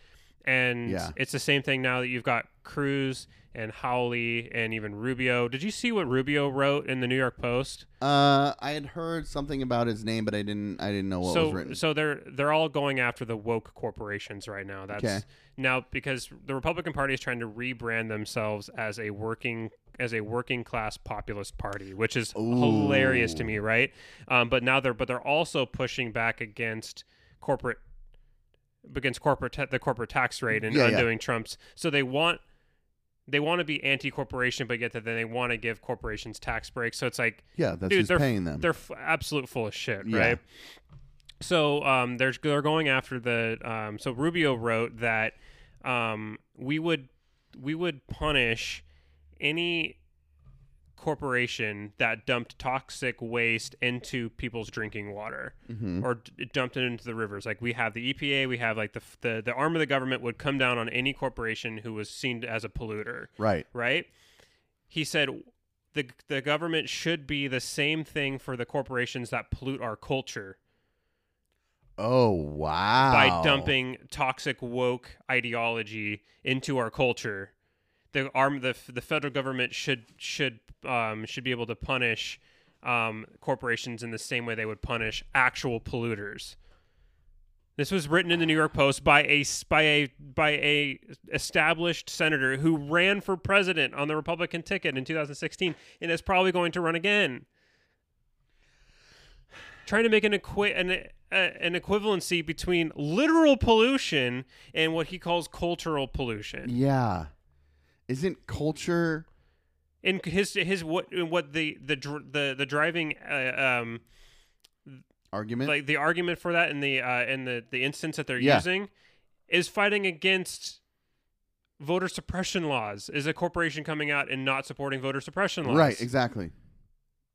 and Yeah. it's the same thing now that you've got Cruz and Hawley and even Rubio. Did you see what Rubio wrote in the New York Post? Uh, I had heard something about his name, but I didn't. I didn't know what was so written. so they're they're all going after the woke corporations right now. That's Okay. now because the Republican Party is trying to rebrand themselves as a working as a working class populist party, which is hilarious to me, right? Um, but now they're but they're also pushing back against corporate against corporate the corporate tax rate and Yeah, yeah. undoing Trump's. So they want they want to be anti-corporation, but yet that then they want to give corporations tax breaks. So it's like Yeah, that's Dude, they're- paying them. they're f- absolute full of shit, Yeah. right? So um, they're they're going after the um, so Rubio wrote that um, we would we would punish any corporation that dumped toxic waste into people's drinking water Mhm. or d- dumped it into the rivers. Like we have the EPA, we have like the f- the the arm of the government would come down on any corporation who was seen as a polluter Right. right? He said the the government should be the same thing for the corporations that pollute our culture Oh wow. by dumping toxic woke ideology into our culture. The arm the the federal government should should um, should be able to punish um, corporations in the same way they would punish actual polluters. This was written in the New York Post by a by a by a established senator who ran for president on the Republican ticket in 2016 and is probably going to run again. Trying to make an equi- an, uh, an equivalency between literal pollution and what he calls cultural pollution. Yeah. Isn't culture In his his what what the the the the driving uh, um argument? like the argument for that in the uh in the the instance that they're Yeah. using is fighting against voter suppression laws is a corporation coming out and not supporting voter suppression laws right, exactly.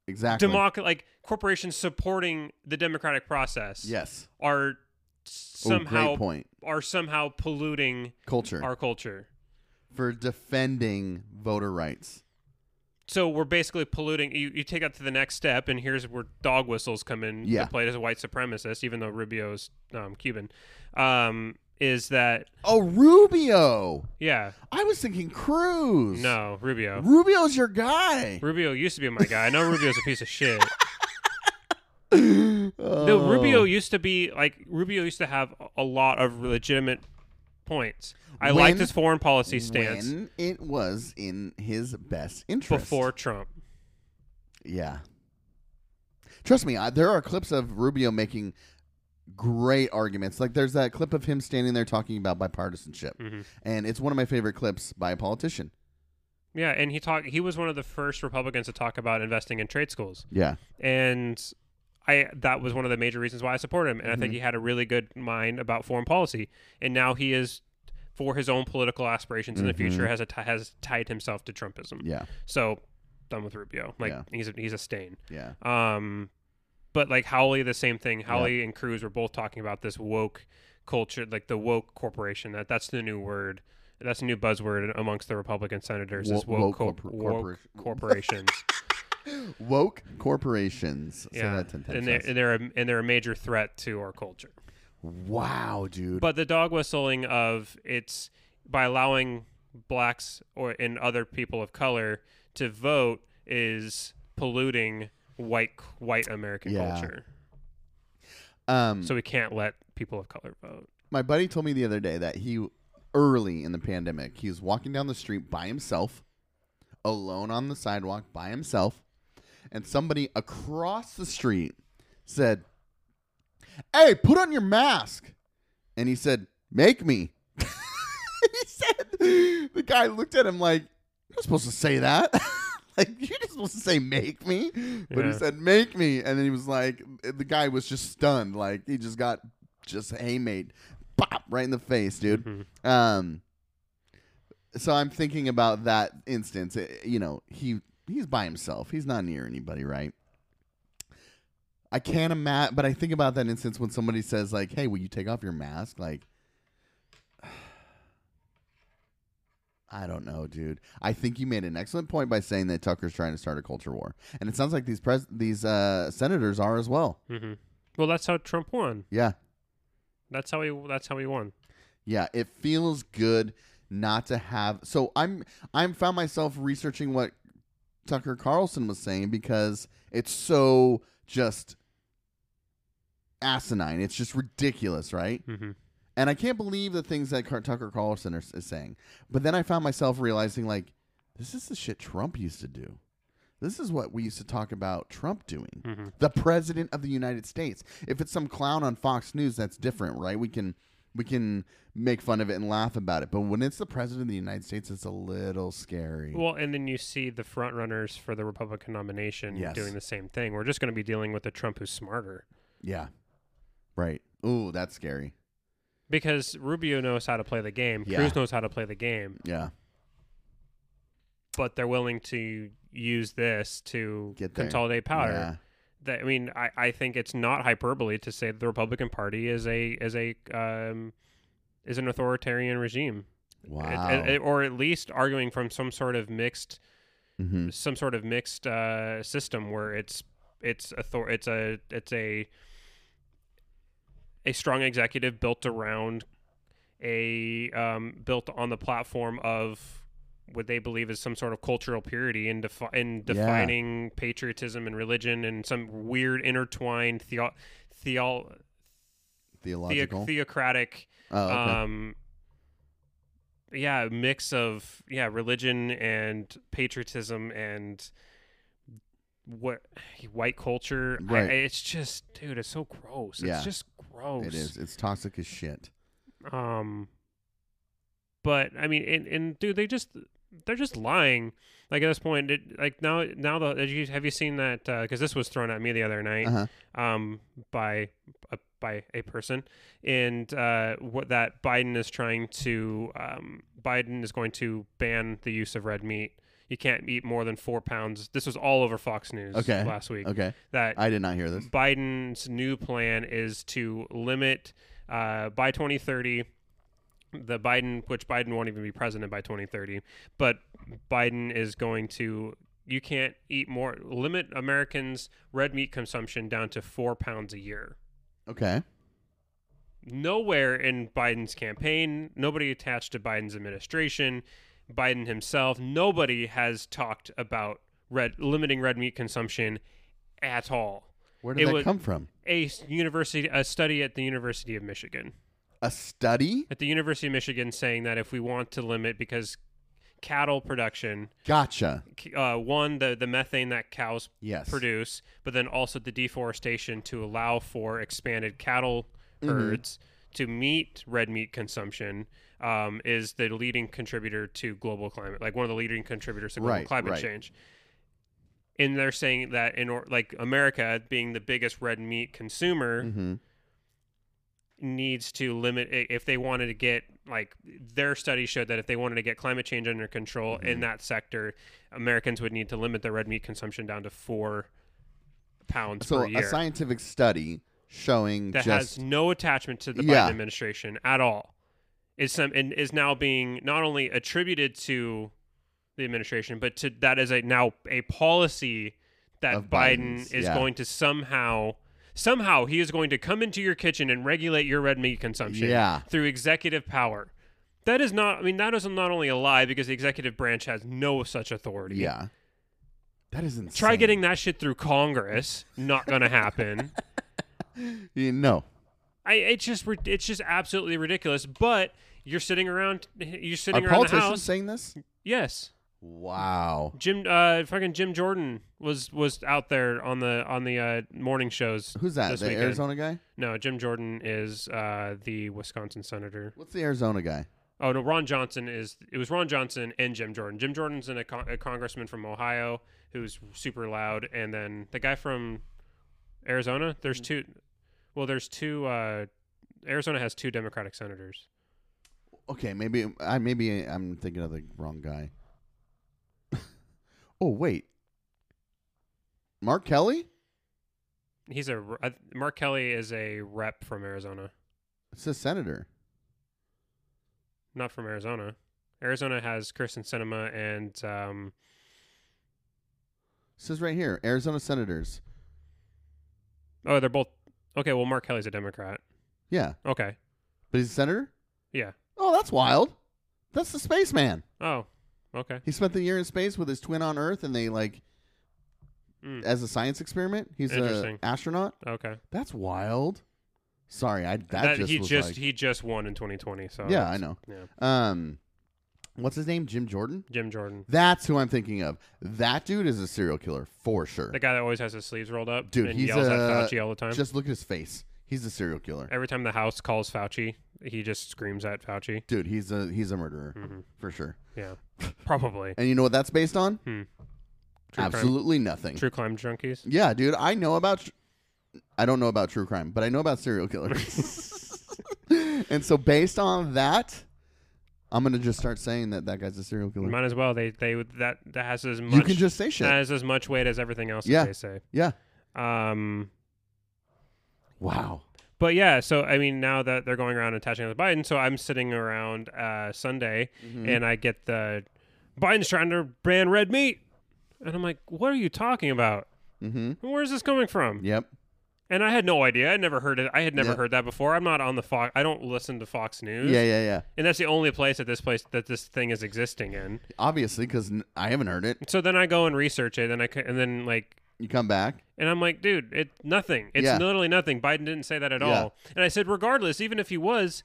Exactly. Democ- like corporations supporting the democratic process yes. are somehow great point. are somehow polluting Culture our culture for defending voter rights. so we're basically polluting you, you take that to the next step and here's where dog whistles come in Yeah. Played as a white supremacist even though rubio's um, cuban um, is that Oh, Rubio. yeah I was thinking Cruz. no rubio Rubio's your guy. rubio used to be my guy i know rubio's a piece of shit oh. no rubio used to be like rubio used to have a lot of legitimate points i When- liked his foreign policy stance when it was in his best interest. before trump Yeah. Trust me, I, there are clips of Rubio making great arguments. Like there's that clip of him standing there talking about bipartisanship, Mhm. and it's one of my favorite clips by a politician. yeah and he talked he was one of the first republicans to talk about investing in trade schools Yeah. and I that was one of the major reasons why I support him, and I think Mm-hmm. he had a really good mind about foreign policy, and now he is for his own political aspirations in the future has a t- has tied himself to Trumpism. Mm-hmm. Yeah. So done with Rubio, like Yeah. he's a, he's a stain. Yeah. Um, but like Hawley, the same thing. Hawley and Cruz were both talking about this woke culture, like the woke corporation. That that's the new word. That's a new buzzword amongst the Republican senators. is woke, woke corp- woke corporations. Woke corporations. Yeah, ten and they're, and they're a, and they're a major threat to our culture. Wow, dude. But the dog whistling of it's by allowing blacks or and other people of color to vote is polluting white white American Yeah. culture. um, So we can't let people of color vote. my buddy told me the other day that he early in the pandemic he was walking down the street by himself alone on the sidewalk by himself and somebody across the street said hey put on your mask. And he said make me. He said the guy looked at him like you're supposed to say that. Like you're just supposed to say make me. But he said make me. And then he was like the guy was just stunned. Like he just got just haymade pop right in the face dude. Um so i'm thinking about that instance. Eh, you know he he's by himself. He's not near anybody right i can't imagine but i think about that instance when somebody says like hey will you take off your mask like I don't know, dude. I think you made an excellent point by saying that Tucker's trying to start a culture war, and it sounds like these pres- these uh, senators are as well. hmm Well, that's how Trump won. Yeah, That's how he. That's how he won. Yeah, it feels good not to have. So I'm I'm found myself researching what Tucker Carlson was saying because it's so just asinine. It's just ridiculous, right? hmm And I can't believe the things that Car- Tucker Carlson is, is saying. But then I found myself realizing like This is the shit Trump used to do. This is what we used to talk about Trump doing. Mhm. The president of the United States. If it's some clown on Fox News, that's different, right? We can we can make fun of it and laugh about it. But when it's the president of the United States, it's a little scary. Well, and then you see the front runners for the Republican nomination Yes. doing the same thing. We're just going to be dealing with a Trump who's smarter yeah. Right. Ooh, that's scary. because Rubio knows how to play the game. Yeah. Cruz knows how to play the game, Yeah. but they're willing to use this to Get there. consolidate power. Yeah. That I mean, I, I think it's not hyperbole to say that the Republican Party is a is a um, is an authoritarian regime, Wow. It- it- or at least arguing from some sort of mixed hmm some sort of mixed uh, system where it's it's author- it's a it's a a strong executive built around a um, built on the platform of what they believe is some sort of cultural purity in, defi- in Yeah. defining patriotism and religion and some weird intertwined theo- theo- Theological. theo- theocratic oh, okay. um yeah mix of yeah religion and patriotism and what white culture Right. I, it's just dude it's so gross Yeah. it's just gross it is. It's toxic as shit. um but i mean and, and dude they just they're just lying like at this point it, like now now the have you, have you seen that because this was thrown at me the other night Uh-huh. um, by a, by a person, and uh, what that Biden is trying to um, Biden is going to ban the use of red meat. You can't eat more than four pounds. This was all over Fox News Okay. last week. Okay. That I did not hear this. Biden's new plan is to limit uh, by 2030 the Biden, which Biden won't even be president by 2030, but Biden is going to. You can't eat more. Limit Americans' red meat consumption down to four pounds a year. Okay. Nowhere in Biden's campaign, nobody attached to Biden's administration, Biden himself, nobody has talked about red limiting red meat consumption at all. Where did It that come from? a university a study at the University of Michigan. A study? At the University of Michigan saying that if we want to limit because cattle production Gotcha. uh, one the the methane that cows Yes. produce, but then also the deforestation to allow for expanded cattle herds to meet red meat consumption um, is the leading contributor to global climate, like one of the leading contributors to global Right, climate right. change. And they're saying that in or, like America being the biggest red meat consumer Mm-hmm. needs to limit if they wanted to get like their study showed that if they wanted to get climate change under control Mm-hmm. in that sector, Americans would need to limit their red meat consumption down to four pounds So per a scientific study showing that just has no attachment to the Yeah. Biden administration at all is some and is now being not only attributed to the administration, but to that is a now a policy that Of Biden Biden's, is yeah. going to somehow somehow he is going to come into your kitchen and regulate your red meat consumption Yeah. through executive power. That is not I mean that is not only a lie because the executive branch has no such authority. yeah. That is insane. Try getting that shit through Congress. Not going to happen. Know. I it's just it's just absolutely ridiculous. But you're sitting around you're Are sitting around the house. saying this? Yes, Wow. Jim uh fucking Jim Jordan was was out there on the on the uh, morning shows. Who's that? This The weekend. Arizona guy? No, Jim Jordan is uh the Wisconsin senator. What's the Arizona guy? Oh no, Ron Johnson is it was Ron Johnson and Jim Jordan. Jim Jordan's in a, con- a congressman from Ohio who's super loud, and then the guy from Arizona. There's two. Well, there's two. Uh, Arizona has two Democratic senators. Okay, maybe I maybe I'm thinking of the wrong guy. oh wait, Mark Kelly? He's a uh, Mark Kelly is a rep from Arizona, It's a senator. not from Arizona. Arizona has Kyrsten Sinema and um, It says right here, Arizona senators. oh, they're both okay. Well, Mark Kelly's a Democrat. Yeah, Okay, but he's a senator. yeah. Oh, that's wild. That's the spaceman. Oh, okay. He spent the year in space with his twin on Earth, and they like Mm, as a science experiment. He's an Interesting. astronaut. okay. That's wild. Sorry, I that, That, just he was just like, he just won in 2020. So yeah, that's- I know. Yeah. Um, What's his name? Jim Jordan. Jim Jordan, That's who I'm thinking of. That dude is a serial killer for sure. the guy that always has his sleeves rolled up Dude, and he's yells at Fauci all the time. Just look at his face. He's a serial killer. Every time the House calls Fauci, he just screams at Fauci. Dude, he's a he's a murderer hmm for sure. Yeah, probably. And you know what that's based on? Crime- Absolutely nothing. True crime junkies. Yeah, dude, I know about. Tr- I don't know about true crime, but I know about serial killers. and so, based on that, I'm gonna just start saying that that guy's a serial killer. Might as well. They they would- that that has as much you can just say shit. that has as much weight as everything else Yeah. that they say. yeah. Um, Wow. but yeah. So I mean, now that they're going around attaching to Biden, so I'm sitting around uh, Sunday Mhm. and I get the Biden's trying to ban red meat, and I'm like, what are you talking about? Mm-hmm. Where's this coming from? Yep. And I had no idea. I'd never heard it. I had never Yeah. heard that before. I'm not on the Fox. I don't listen to Fox News. Yeah, yeah, yeah. And that's the only place that this place that this thing is existing in. Obviously, because n- I haven't heard it. So then I go and research it, and I and then like You come back. and I'm like, dude, it's nothing. It's Yeah. literally nothing. Biden didn't say that at Yeah. all. And I said, regardless, even if he was,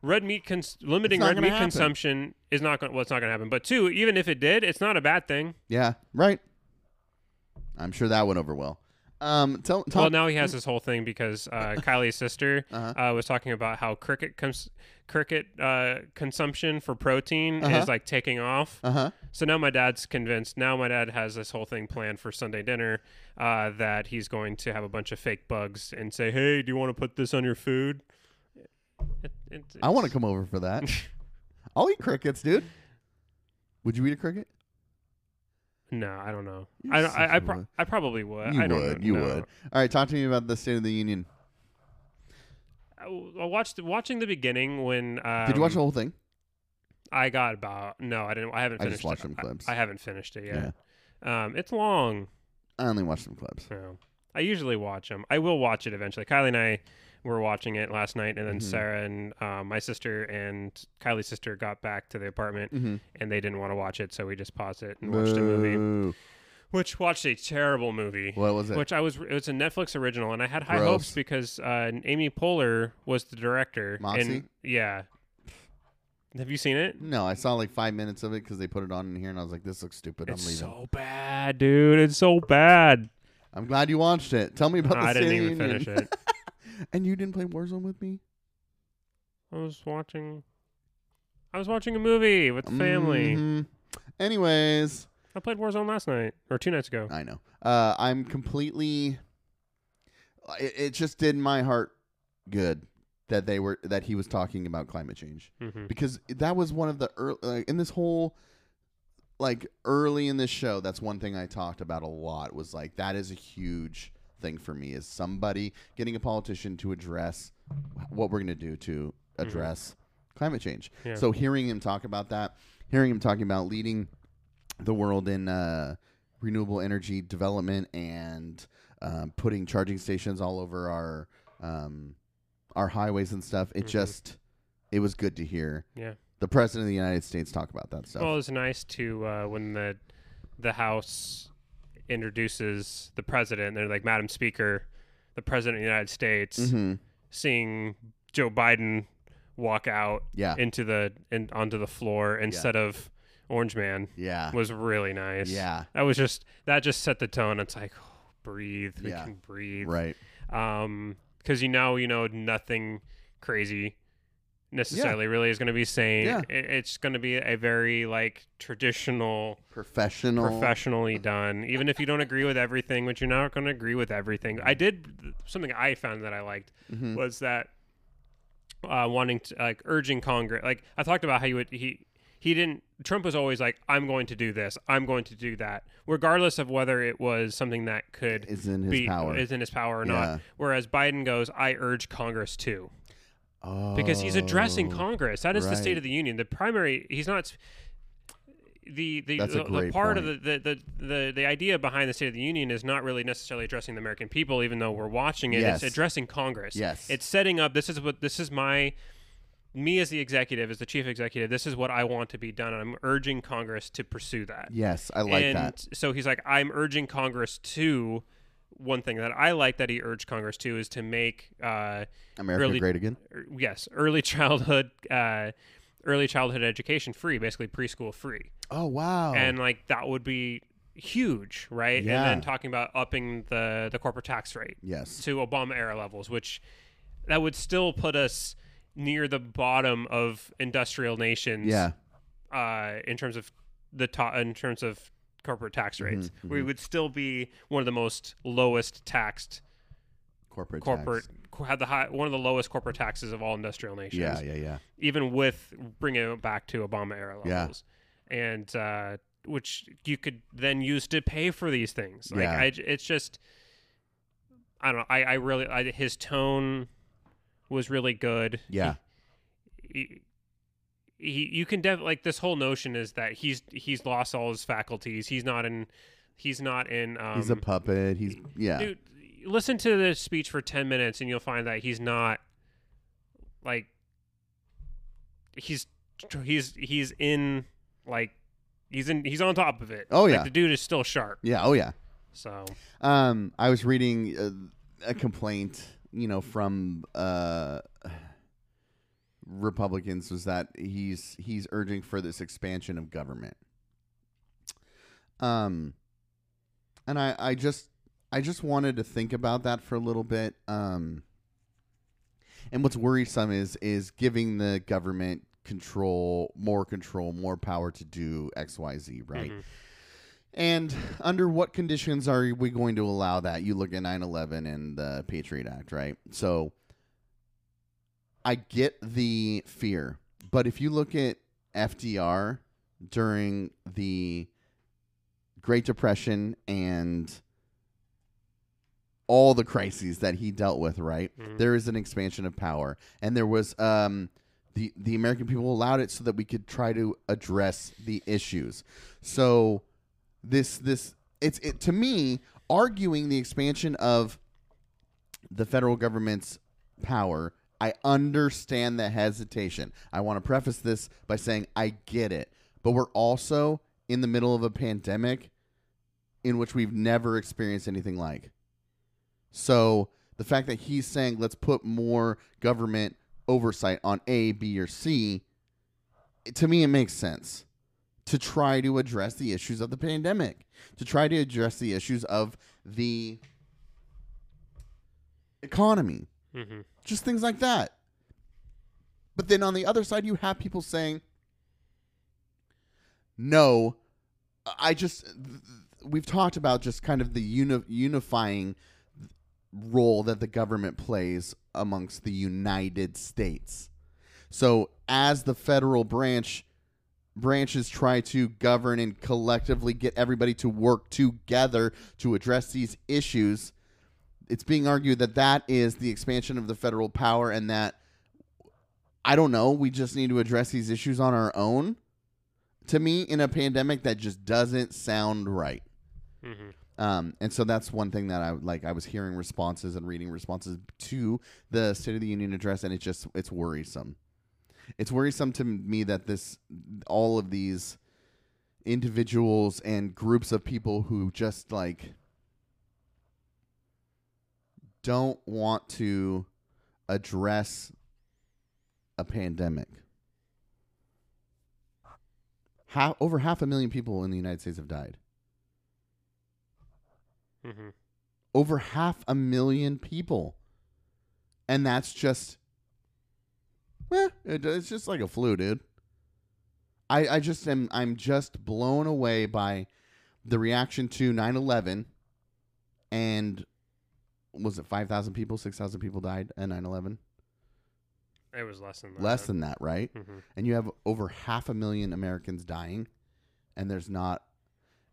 red meat cons- limiting red meat happen. consumption is not going. Well, it's not going to happen. But two, even if it did, it's not a bad thing. Yeah. Right. I'm sure that went over well. Um. Tell. Talk, well, now he has this whole thing because uh, Kylie's sister Uh-huh. uh, was talking about how cricket cons- cricket uh, consumption for protein Uh-huh. is like taking off. Uh huh. So now my dad's convinced. Now my dad has this whole thing planned for Sunday dinner uh, that he's going to have a bunch of fake bugs and say, "Hey, do you want to put this on your food?" It, it, I want to come over for that. I'll eat crickets, dude. Would you eat a cricket? No, I don't know. I don't, I, I, pro- I probably would. You I don't would. know. You no. would. All right. Talk to me about the State of the Union. I, I watched watching the beginning when. Um, Did you watch the whole thing? I got about no, I didn't. I haven't I finished. just watched it. some clips. I, haven't finished it yet. Um, it's long. I only watched some clips. So I usually watch them. I will watch it eventually. Kylie and I were watching it last night, and then Mhm. Sarah and uh, my sister and Kylie's sister got back to the apartment, Mm-hmm. and they didn't want to watch it, so we just paused it and watched a movie. Which watched a terrible movie. What was it? Which I was, it was a Netflix original, and I had high Gross. hopes because uh, Amy Poehler was the director. Moxie? And yeah, have you seen it? no, I saw like five minutes of it because they put it on in here, and I was like, "This looks stupid. It's I'm leaving." so bad, dude. It's so bad. I'm glad you watched it. Tell me about the I didn't even finish it. and you didn't play Warzone with me? I was watching. I was watching a movie with the family. Mhm. Anyways, I played Warzone last night or two nights ago. I know. Uh, I'm completely. It, it just did my heart good that they were that he was talking about climate change hmm because that was one of the early like, in this whole like early in this show. That's one thing I talked about a lot was like that is a huge thing for me is somebody getting a politician to address what we're going to do to address climate change. Yeah. So hearing him talk about that, hearing him talking about leading the world in uh, renewable energy development and um, putting charging stations all over our um, our highways and stuff, it Mhm. just it was good to hear Yeah. the president of the United States talk about that stuff. Well, it was nice to uh, when the the House introduces the president. They're like, "Madam Speaker, the President of the United States." hmm Seeing Joe Biden walk out Yeah, into the in, onto the floor instead of Orange Man yeah, was really nice. yeah. that was just that just set the tone. It's like, oh, breathe. We Yeah. can breathe. Right. um because you know you know nothing crazy necessarily really is going to be saying Yeah. it, it's going to be a very like traditional Professional. professionally done even if you don't agree with everything which you're not going to agree with everything i did something i found that i liked Mhm. was that uh wanting to like urging congress like i talked about how he would he he didn't trump was always like i'm going to do this i'm going to do that regardless of whether it was something that could Is in his be power. is in his power or Yeah. not. Whereas Biden goes, I urge Congress to, because he's addressing Oh, Congress. That is the State of the Union. The primary, he's not. The the the, the part of point. the, the, the, the the idea behind the State of the Union is not really necessarily addressing the American people, even though we're watching it. Yes. It's addressing Congress. Yes. It's setting up. This is what this is my me as the executive, as the chief executive. This is what I want to be done, and I'm urging Congress to pursue that Yes, I like and that. so he's like, I'm urging Congress to. One thing that I like that he urged Congress to is to make, uh, America really- great again. er- yes, early childhood uh, early childhood education free, basically preschool free. Oh wow. And like that would be huge, right? Yeah. And then talking about upping the the corporate tax rate yes. to Obama era levels, which that would still put us near the bottom of industrial nations. Yeah. Uh, in terms of the top, in terms of corporate tax Mm-hmm, rates, we would still be one of the most lowest taxed Corporate. corporate tax. had the high one of the lowest corporate taxes of all industrial nations. Yeah, yeah, yeah. even with bringing it back to Obama era Yeah. levels, and uh, which you could then use to pay for these things. Like Yeah. I, it's just I don't know. I, I really I, his tone was really good. Yeah. He, he, you can def like this whole notion is that he's he's lost all his faculties. He's not in. He's not in. Um, He's a puppet. He's yeah. dude listen to the speech for 10 minutes and you'll find that he's not like he's he's he's in like he's in he's on top of it Oh, Like, yeah. the dude is still sharp Yeah. Oh yeah. so Um, I was reading a, a complaint, you know, from uh, Republicans was that he's he's urging for this expansion of government. Um, and I I just I just wanted to think about that for a little bit. Um, and what's worrisome is is giving the government control, more control, more power to do X Y Z, right? mhm. And under what conditions are we going to allow that? You look at 9 11 and the Patriot Act, right? So I get the fear. But if you look at FDR during the Great Depression and all the crises that he dealt with, right? Mhm. There is an expansion of power. And there was um the the American people allowed it so that we could try to address the issues. So this this it's it to me arguing the expansion of the federal government's power i understand the hesitation. I want to preface this by saying i get it but we're also in the middle of a pandemic in which we've never experienced anything like. So the fact that he's saying let's put more government oversight on a b or c to me it makes sense to try to address the issues of the pandemic, to try to address the issues of the economy, Mhm. just things like that. But then on the other side, you have people saying, no, I just, we've talked about just kind of the uni- unifying role that the government plays amongst the United States. So as the federal branch, branches try to govern and collectively get everybody to work together to address these issues, it's being argued that that is the expansion of the federal power and that I don't know, we just need to address these issues on our own. To me, in a pandemic, that just doesn't sound right. Mhm. Um, and so that's one thing that I like. I was hearing responses and reading responses to the State of the Union address, and it just it's worrisome. It's worrisome to me that this all of these individuals and groups of people who just like don't want to address a pandemic. Half, over half a million people in the United States have died. Mhm. over half a million people. And that's just eh, it, it's just like a flu, dude. I, I just am I'm just blown away by the reaction to 9/11 and was it 5,000 people, 6,000 people died at 9/11? it was less than that Less than that, right? Mhm. and you have over half a million Americans dying, and there's not.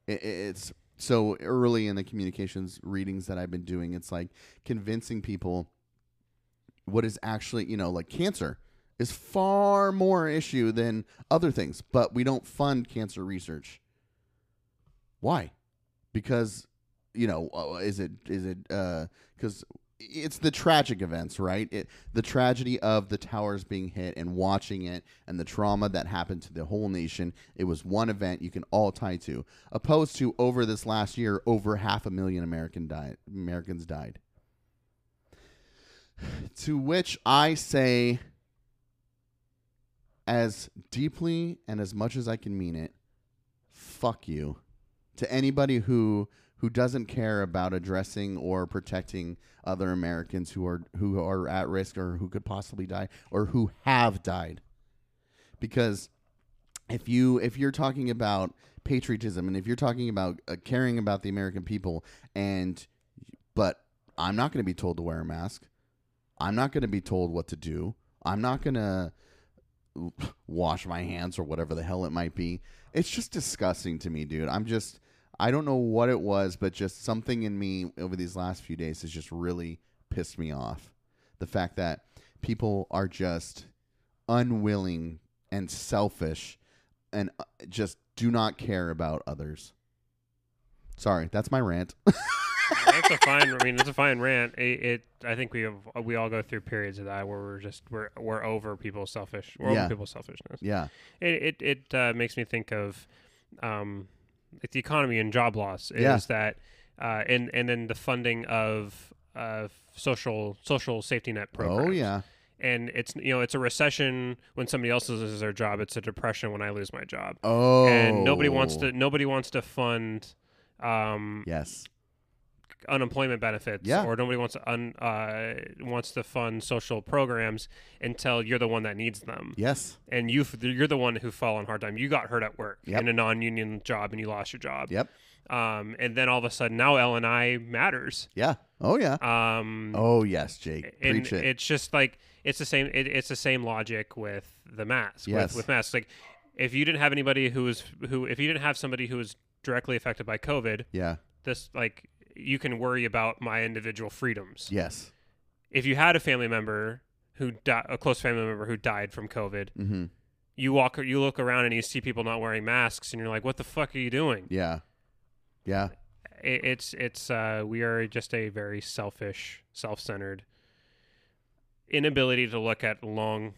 It, it's so early in the communications readings that I've been doing. It's like convincing people what is actually, you know, like cancer is far more issue than other things, but we don't fund cancer research. Why? Because you know, uh, is it is it uh, because it's the tragic events, right? It, the tragedy of the towers being hit and watching it and the trauma that happened to the whole nation. It was one event you can all tie to, opposed to over this last year, over half a million American died, Americans died. To which I say, as deeply and as much as I can mean it, fuck you to anybody who who doesn't care about addressing or protecting other Americans who are who are at risk or who could possibly die or who have died. Because if you if you're talking about patriotism and if you're talking about uh, caring about the American people and but I'm not going to be told to wear a mask. I'm not going to be told what to do. I'm not going to wash my hands or whatever the hell it might be. It's just disgusting to me, dude. I'm just I don't know what it was, but just something in me over these last few days has just really pissed me off. The fact that people are just unwilling and selfish and uh, just do not care about others. Sorry, that's my rant. that's a fine. I mean, it's a fine rant. It, it. I think we have, we all go through periods of that where we're just we're we're over people's selfish. We're Yeah. over people's selfishness. yeah. It it, it uh, makes me think of, um, like the economy and job loss is Yeah. that, uh, and and then the funding of uh social social safety net programs. Oh yeah. And it's you know it's a recession when somebody else loses their job. It's a depression when I lose my job. Oh. And nobody wants to nobody wants to fund. Um, Yes. Unemployment benefits Yeah. or nobody wants to un, uh, wants to fund social programs until you're the one that needs them Yes. and you you're the one who fell on hard time you got hurt at work Yep. in a non-union job and you lost your job Yep. um, and then all of a sudden now L and I matters Yeah. Oh yeah. um, Oh yes, Jake. and Preach it. it's just like it's the same it, it's the same logic with the mask Yes. with, with masks like if you didn't have anybody who was who if you didn't have somebody who was directly affected by covid yeah. this like you can worry about my individual freedoms. Yes. If you had a family member who di- a close family member who died from COVID, Mm-hmm. you walk you look around and you see people not wearing masks and you're like, "What the fuck are you doing?" Yeah. Yeah. It, it's it's uh we are just a very selfish, self-centered inability to look at long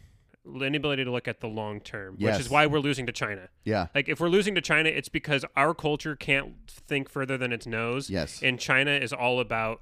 inability to look at the long term, which is why we're losing to China. Yeah. Like if we're losing to China, it's because our culture can't think further than its nose. Yes. and China is all about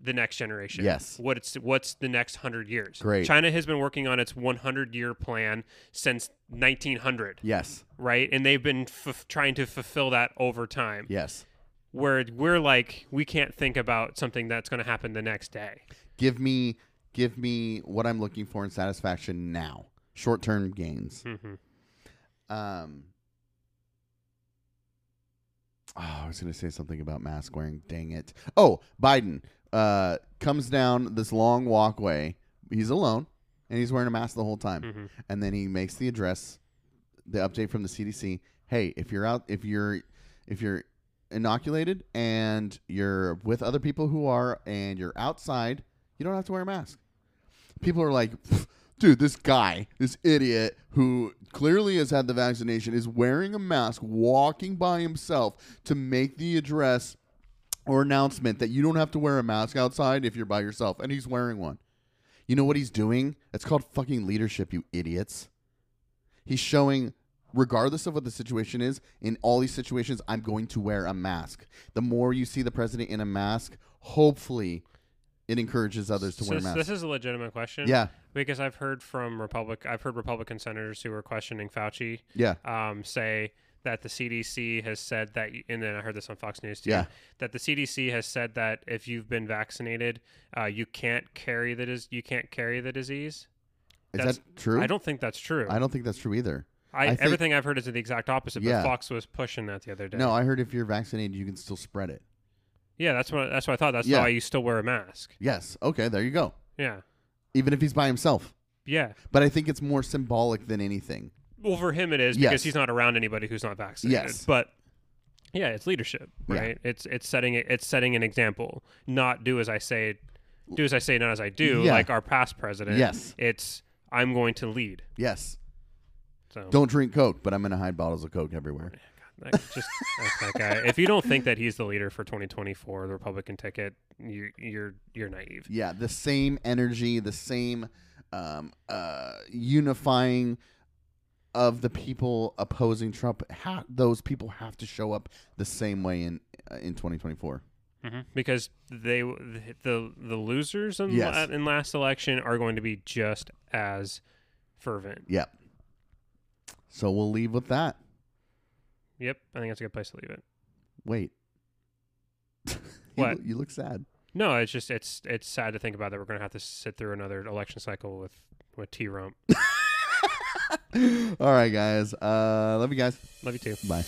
the next generation. Yes. What it's what's the next 100 years. Great. China has been working on its 100 year plan since 1900, yes. right? And they've been f- trying to fulfill that over time. Yes. Where we're like we can't think about something that's going to happen the next day. Give me give me what I'm looking for in satisfaction now. Short term gains. hmm Um Oh, I was going to say something about mask wearing. Dang it. Oh, Biden uh, comes down this long walkway. He's alone, and he's wearing a mask the whole time. hmm And then he makes the address, the update from the CDC. Hey, if you're out, if you're, if you're inoculated and you're with other people who are, and you're outside, you don't have to wear a mask. People are like, dude, this guy, this idiot who clearly has had the vaccination is wearing a mask, walking by himself to make the address or announcement that you don't have to wear a mask outside if you're by yourself, and he's wearing one. You know what he's doing? It's called fucking leadership, you idiots. He's showing, regardless of what the situation is, in all these situations, I'm going to wear a mask. The more you see the president in a mask, hopefully it encourages others to So wear this, masks. this is a legitimate question. yeah, Because I've heard from Republic, I've heard Republican senators who are questioning Fauci yeah, um, say that the CDC has said that, and then I heard this on Fox News too, Yeah. that the CDC has said that if you've been vaccinated, uh, you can't carry the dis- you can't carry the disease. Is That's- that true? I don't think that's true. I don't think that's true either. I, I think- everything I've heard is the exact opposite. Yeah. But Fox was pushing that the other day. No, I heard if you're vaccinated, you can still spread it. Yeah, that's what that's what I thought. That's Yeah. why you still wear a mask. Yes. Okay, there you go. Yeah, Even if he's by himself. yeah. But I think it's more symbolic than anything. Well, for him it is Yes. because he's not around anybody who's not vaccinated. Yes. But yeah, it's leadership, Yeah. right? It's it's setting it's setting an example. Not do as I say, do as I say, not as I do. Yeah. Like our past president. Yes. It's I'm going to lead. Yes. So Don't drink Coke, but I'm going to hide bottles of Coke everywhere. Just that's that guy. If you don't think that he's the leader for 2024, the Republican ticket, you you're you're naive. Yeah, the same energy, the same um, uh, unifying of the people opposing Trump. Ha- those people have to show up the same way in uh, in 2024. hmm Because they the the losers in, Yes. la- in last election are going to be just as fervent. Yep. So we'll leave with that. Yep, I think that's a good place to leave it. Wait. You What? you look sad. No, it's just it's it's sad to think about that we're gonna have to sit through another election cycle with with T Rump. All right, guys. Uh, love you guys. Love you too. Bye.